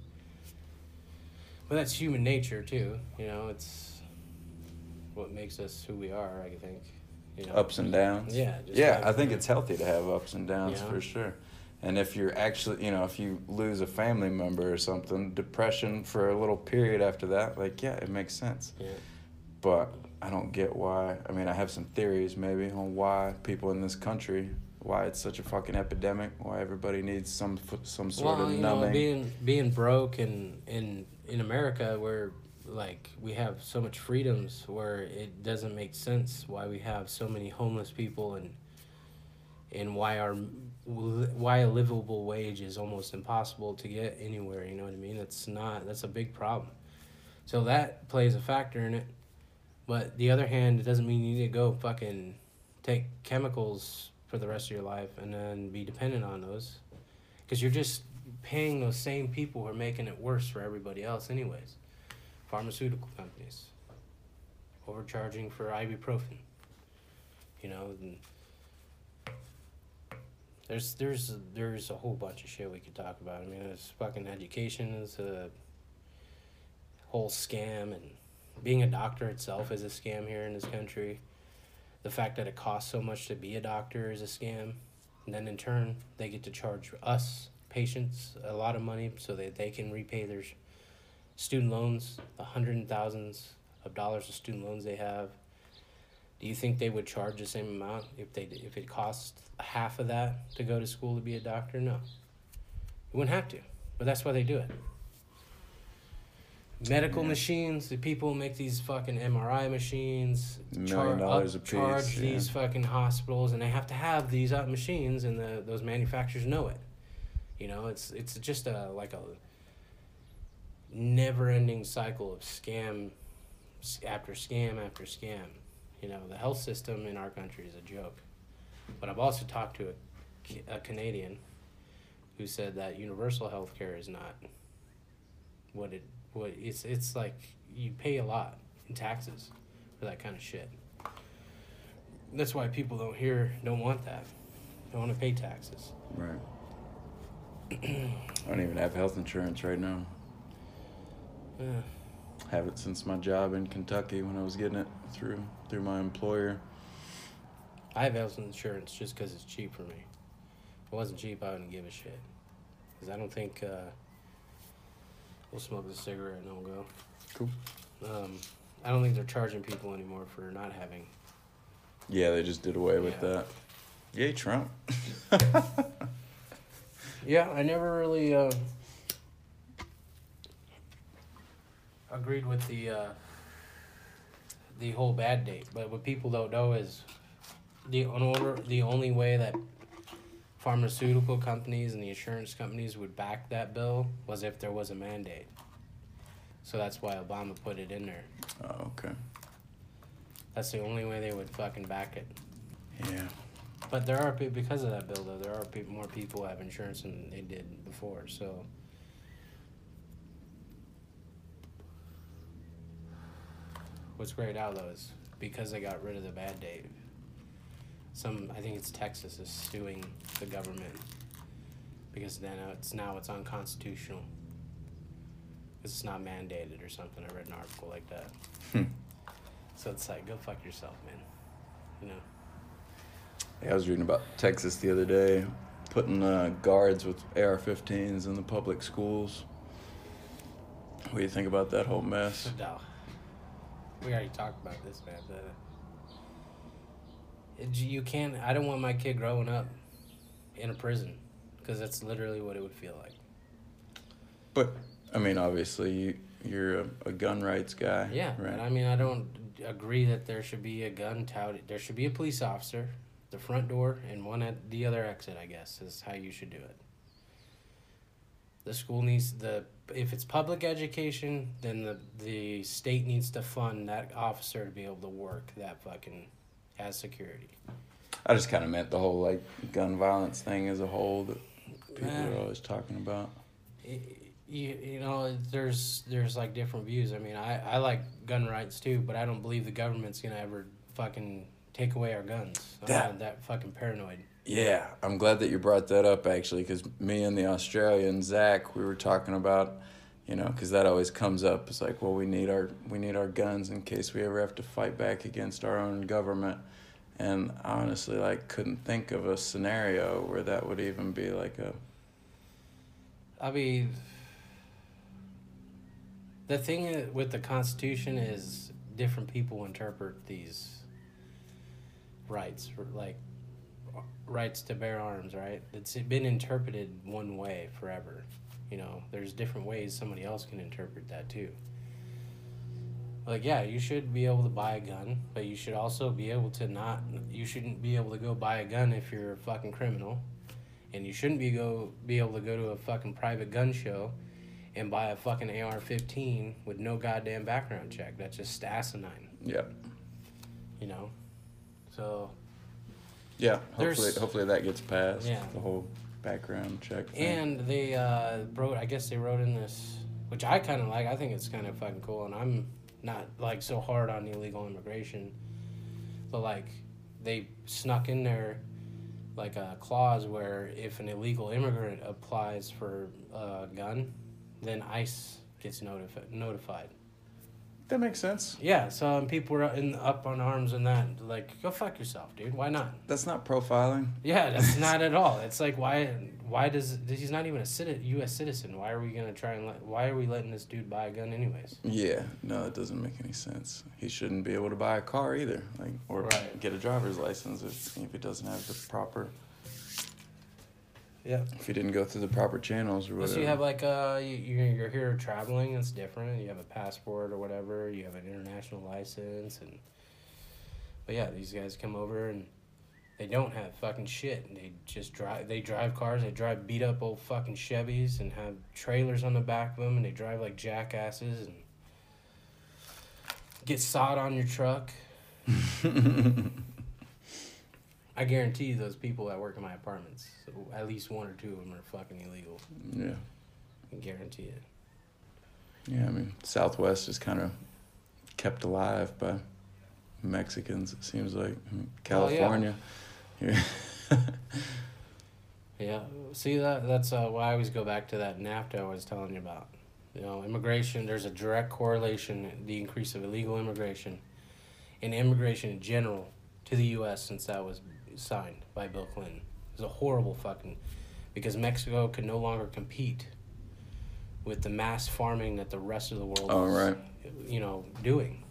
But that's human nature too. You know, it's what makes us who we are. I think. You know. Ups and downs. Yeah, just Yeah, like- I think it's healthy to have ups and downs Yeah. for sure. And if you're actually, you know, if you lose a family member or something, depression for a little period after that, like, yeah, it makes sense. Yeah. But I don't get why. I mean, I have some theories maybe on why people in this country, why it's such a fucking epidemic, why everybody needs some some sort well, of you numbing. know, being being broke and in in America, where like we have so much freedoms, where it doesn't make sense why we have so many homeless people and and why our why a livable wage is almost impossible to get anywhere. You know what I mean? That's not that's a big problem. So that plays a factor in it. But the other hand, it doesn't mean you need to go fucking take chemicals for the rest of your life and then be dependent on those because you're just paying those same people who are making it worse for everybody else anyways pharmaceutical companies overcharging for ibuprofen you know and there's there's there's a whole bunch of shit we could talk about. I mean there's fucking education is a whole scam and being a doctor itself is a scam here in this country. The fact that it costs so much to be a doctor is a scam. And then in turn they get to charge us patients a lot of money so that they can repay their student loans the hundreds and thousands of dollars of student loans they have do you think they would charge the same amount if they if it cost half of that to go to school to be a doctor no you wouldn't have to but that's why they do it medical Yeah. machines the people make these fucking mri machines Million dollars a piece, charge yeah. these fucking hospitals and they have to have these uh, machines and the, those manufacturers know it You know, it's it's just a like a never-ending cycle of scam after scam after scam. You know, the health system in our country is a joke. But I've also talked to a, a Canadian who said that universal health care is not what it what it's it's like you pay a lot in taxes for that kind of shit. That's why people don't hear don't want that. Don't want to pay taxes. Right. I don't even have health insurance right now. Yeah. Have it since my job in Kentucky when I was getting it through through my employer. I have health insurance just because it's cheap for me. If it wasn't cheap, I wouldn't give a shit. Because I don't think. Uh, we'll smoke a cigarette and I'll go. Cool. Um, I don't think they're charging people anymore for not having. Yeah, they just did away with that. Yay, Trump. Yeah, I never really uh, agreed with the uh, the whole mandate. But what people don't know is the in order the only way that pharmaceutical companies and the insurance companies would back that bill was if there was a mandate. So that's why Obama put it in there. Oh, okay. That's the only way they would fucking back it. Yeah. But there are pe- because of that bill though, there are pe- more people who have insurance than they did before. So what's great now though is because they got rid of the mandate. Some I think it's Texas is suing the government because then it's now it's unconstitutional. 'Cause it's not mandated or something. I read an article like that. Hmm. So it's like go fuck yourself, man. You know. Yeah, I was reading about Texas the other day, putting uh, guards with AR-15s in the public schools. What do you think about that whole mess? No. We already talked about this, man. But uh, it, you can't. I don't want my kid growing up in a prison because that's literally what it would feel like. But I mean, obviously, you you're a, a gun rights guy. Yeah, Right. I mean, I don't agree that there should be a gun touted. There should be a police officer, the front door, and one at the other exit. I guess is how you should do it. The school needs the if it's public education, then the the state needs to fund that officer to be able to work that fucking as security. I just kind of meant the whole like gun violence thing as a whole that people Eh. are always talking about. you, you know there's there's like different views i mean I, I like gun rights too but i don't believe the government's gonna ever fucking take away our guns i'm that fucking paranoid Yeah, I'm glad that you brought that up actually, because me and the Australian Zach, we were talking about, you know, because that always comes up. It's like, well, we need our we need our guns in case we ever have to fight back against our own government, and honestly like couldn't think of a scenario where that would even be like a i mean the thing with the constitution is different people interpret these rights like rights to bear arms right? It's been interpreted one way forever you know? There's different ways somebody else can interpret that too. Like yeah you should be able to buy a gun but you should also be able to not you shouldn't be able to go buy a gun if you're a fucking criminal. And you shouldn't be go be able to go to a fucking private gun show and buy a fucking AR-15 with no goddamn background check. That's just asinine. Yeah you know? So yeah. There's- Hopefully, hopefully that gets passed. Yeah. The whole background check. Thing. And they uh, wrote, I guess they wrote in this, which I kind of like. I think it's kind of fucking cool. And I'm not like so hard on illegal immigration, but like they snuck in there like a clause where if an illegal immigrant applies for a gun, then ICE gets notifi- notified. That makes sense. Yeah, so um, people were in, up on arms and that. Like, go fuck yourself, dude. Why not? That's not profiling. Yeah, that's not at all. It's like why why does he's not even a citi- U.S. citizen? Why are we gonna try and let, why are we letting this dude buy a gun anyways? Yeah, no, that doesn't make any sense. He shouldn't be able to buy a car either, like or Right. get a driver's license if if he doesn't have the proper Yeah. if you didn't go through the proper channels or Unless whatever. you have like uh you you're, you're here traveling, it's different. You have a passport or whatever. You have an international license and. But yeah, these guys come over and They don't have fucking shit. They just drive. They drive cars. They drive beat up old fucking Chevys and have trailers on the back of them, and they drive like jackasses and get sod on your truck. I guarantee you, those people that work in my apartments, so at least one or two of them are fucking illegal. Yeah. I guarantee it. Yeah, I mean, Southwest is kind of kept alive by Mexicans, it seems like. I mean, Oh. California. Yeah. Yeah, see that that's uh, why I always go back to that NAFTA I was telling you about. You know, immigration. There's a direct correlation the increase of illegal immigration, and immigration in general to the U.S. since that was signed by Bill Clinton. It was a horrible fucking because Mexico could no longer compete with the mass farming that the rest of the world Oh, was, right. you know, doing.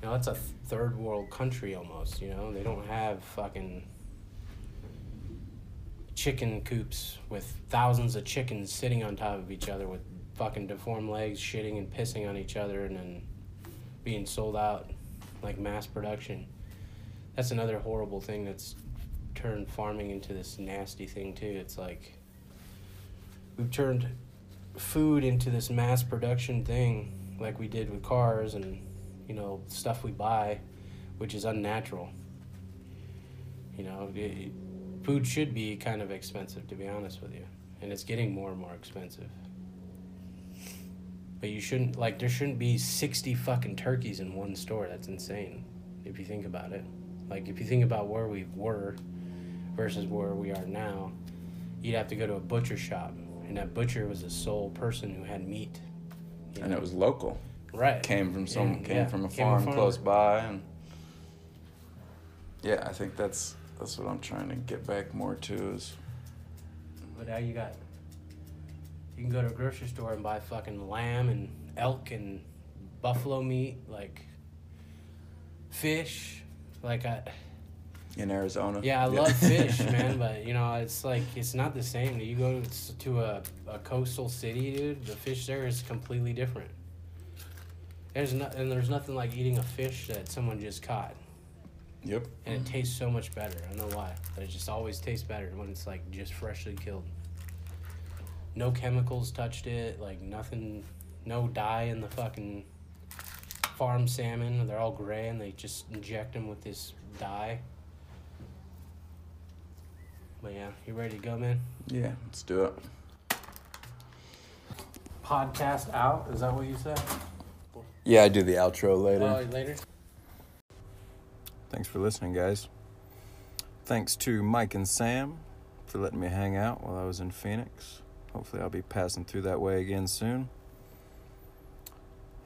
You know, that's a third world country almost. You know, they don't have fucking chicken coops with thousands of chickens sitting on top of each other with fucking deformed legs, shitting and pissing on each other, and then being sold out like mass production. That's another horrible thing that's turned farming into this nasty thing too. It's like we've turned food into this mass production thing like we did with cars and you know stuff we buy which is unnatural. You know it, food should be kind of expensive to be honest with you. And it's getting more and more expensive. But you shouldn't like there shouldn't be 60 fucking turkeys in one store. That's insane if you think about it like if you think about where we were versus where we are now you'd have to go to a butcher shop and that butcher was the sole person who had meat and know? it was local. right Came from some And, came yeah, from a came farm from- close by and Yeah, I think that's that's what I'm trying to get back more to is But now you got, you can go to a grocery store and buy fucking lamb and elk and buffalo meat, like fish. Like I, in Arizona. yeah, I love fish, man. But you know, it's like it's not the same. You go to- to a, a coastal city, dude. The fish there is completely different. There's no, and there's nothing like eating a fish that someone just caught, Yep. and it tastes so much better. I don't know why, but it just always tastes better when it's like just freshly killed. No chemicals touched it, like nothing, no dye in the fucking farm salmon. They're all gray and they just inject them with this dye. But yeah, you ready to go, man? Yeah, let's do it. Podcast out? Is that what you said? Yeah, I do the outro later. Oh, later. Thanks for listening, guys. Thanks to Mike and Sam for letting me hang out while I was in Phoenix. Hopefully, I'll be passing through that way again soon.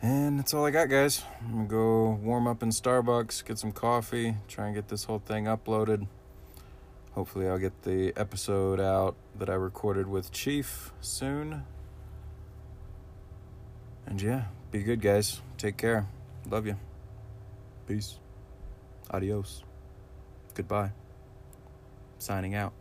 And that's all I got, guys. I'm gonna go warm up in Starbucks, get some coffee, try and get this whole thing uploaded. Hopefully, I'll get the episode out that I recorded with Chief soon. And yeah, be good, guys. Take care. Love you. Peace. Adios. Goodbye. Signing out.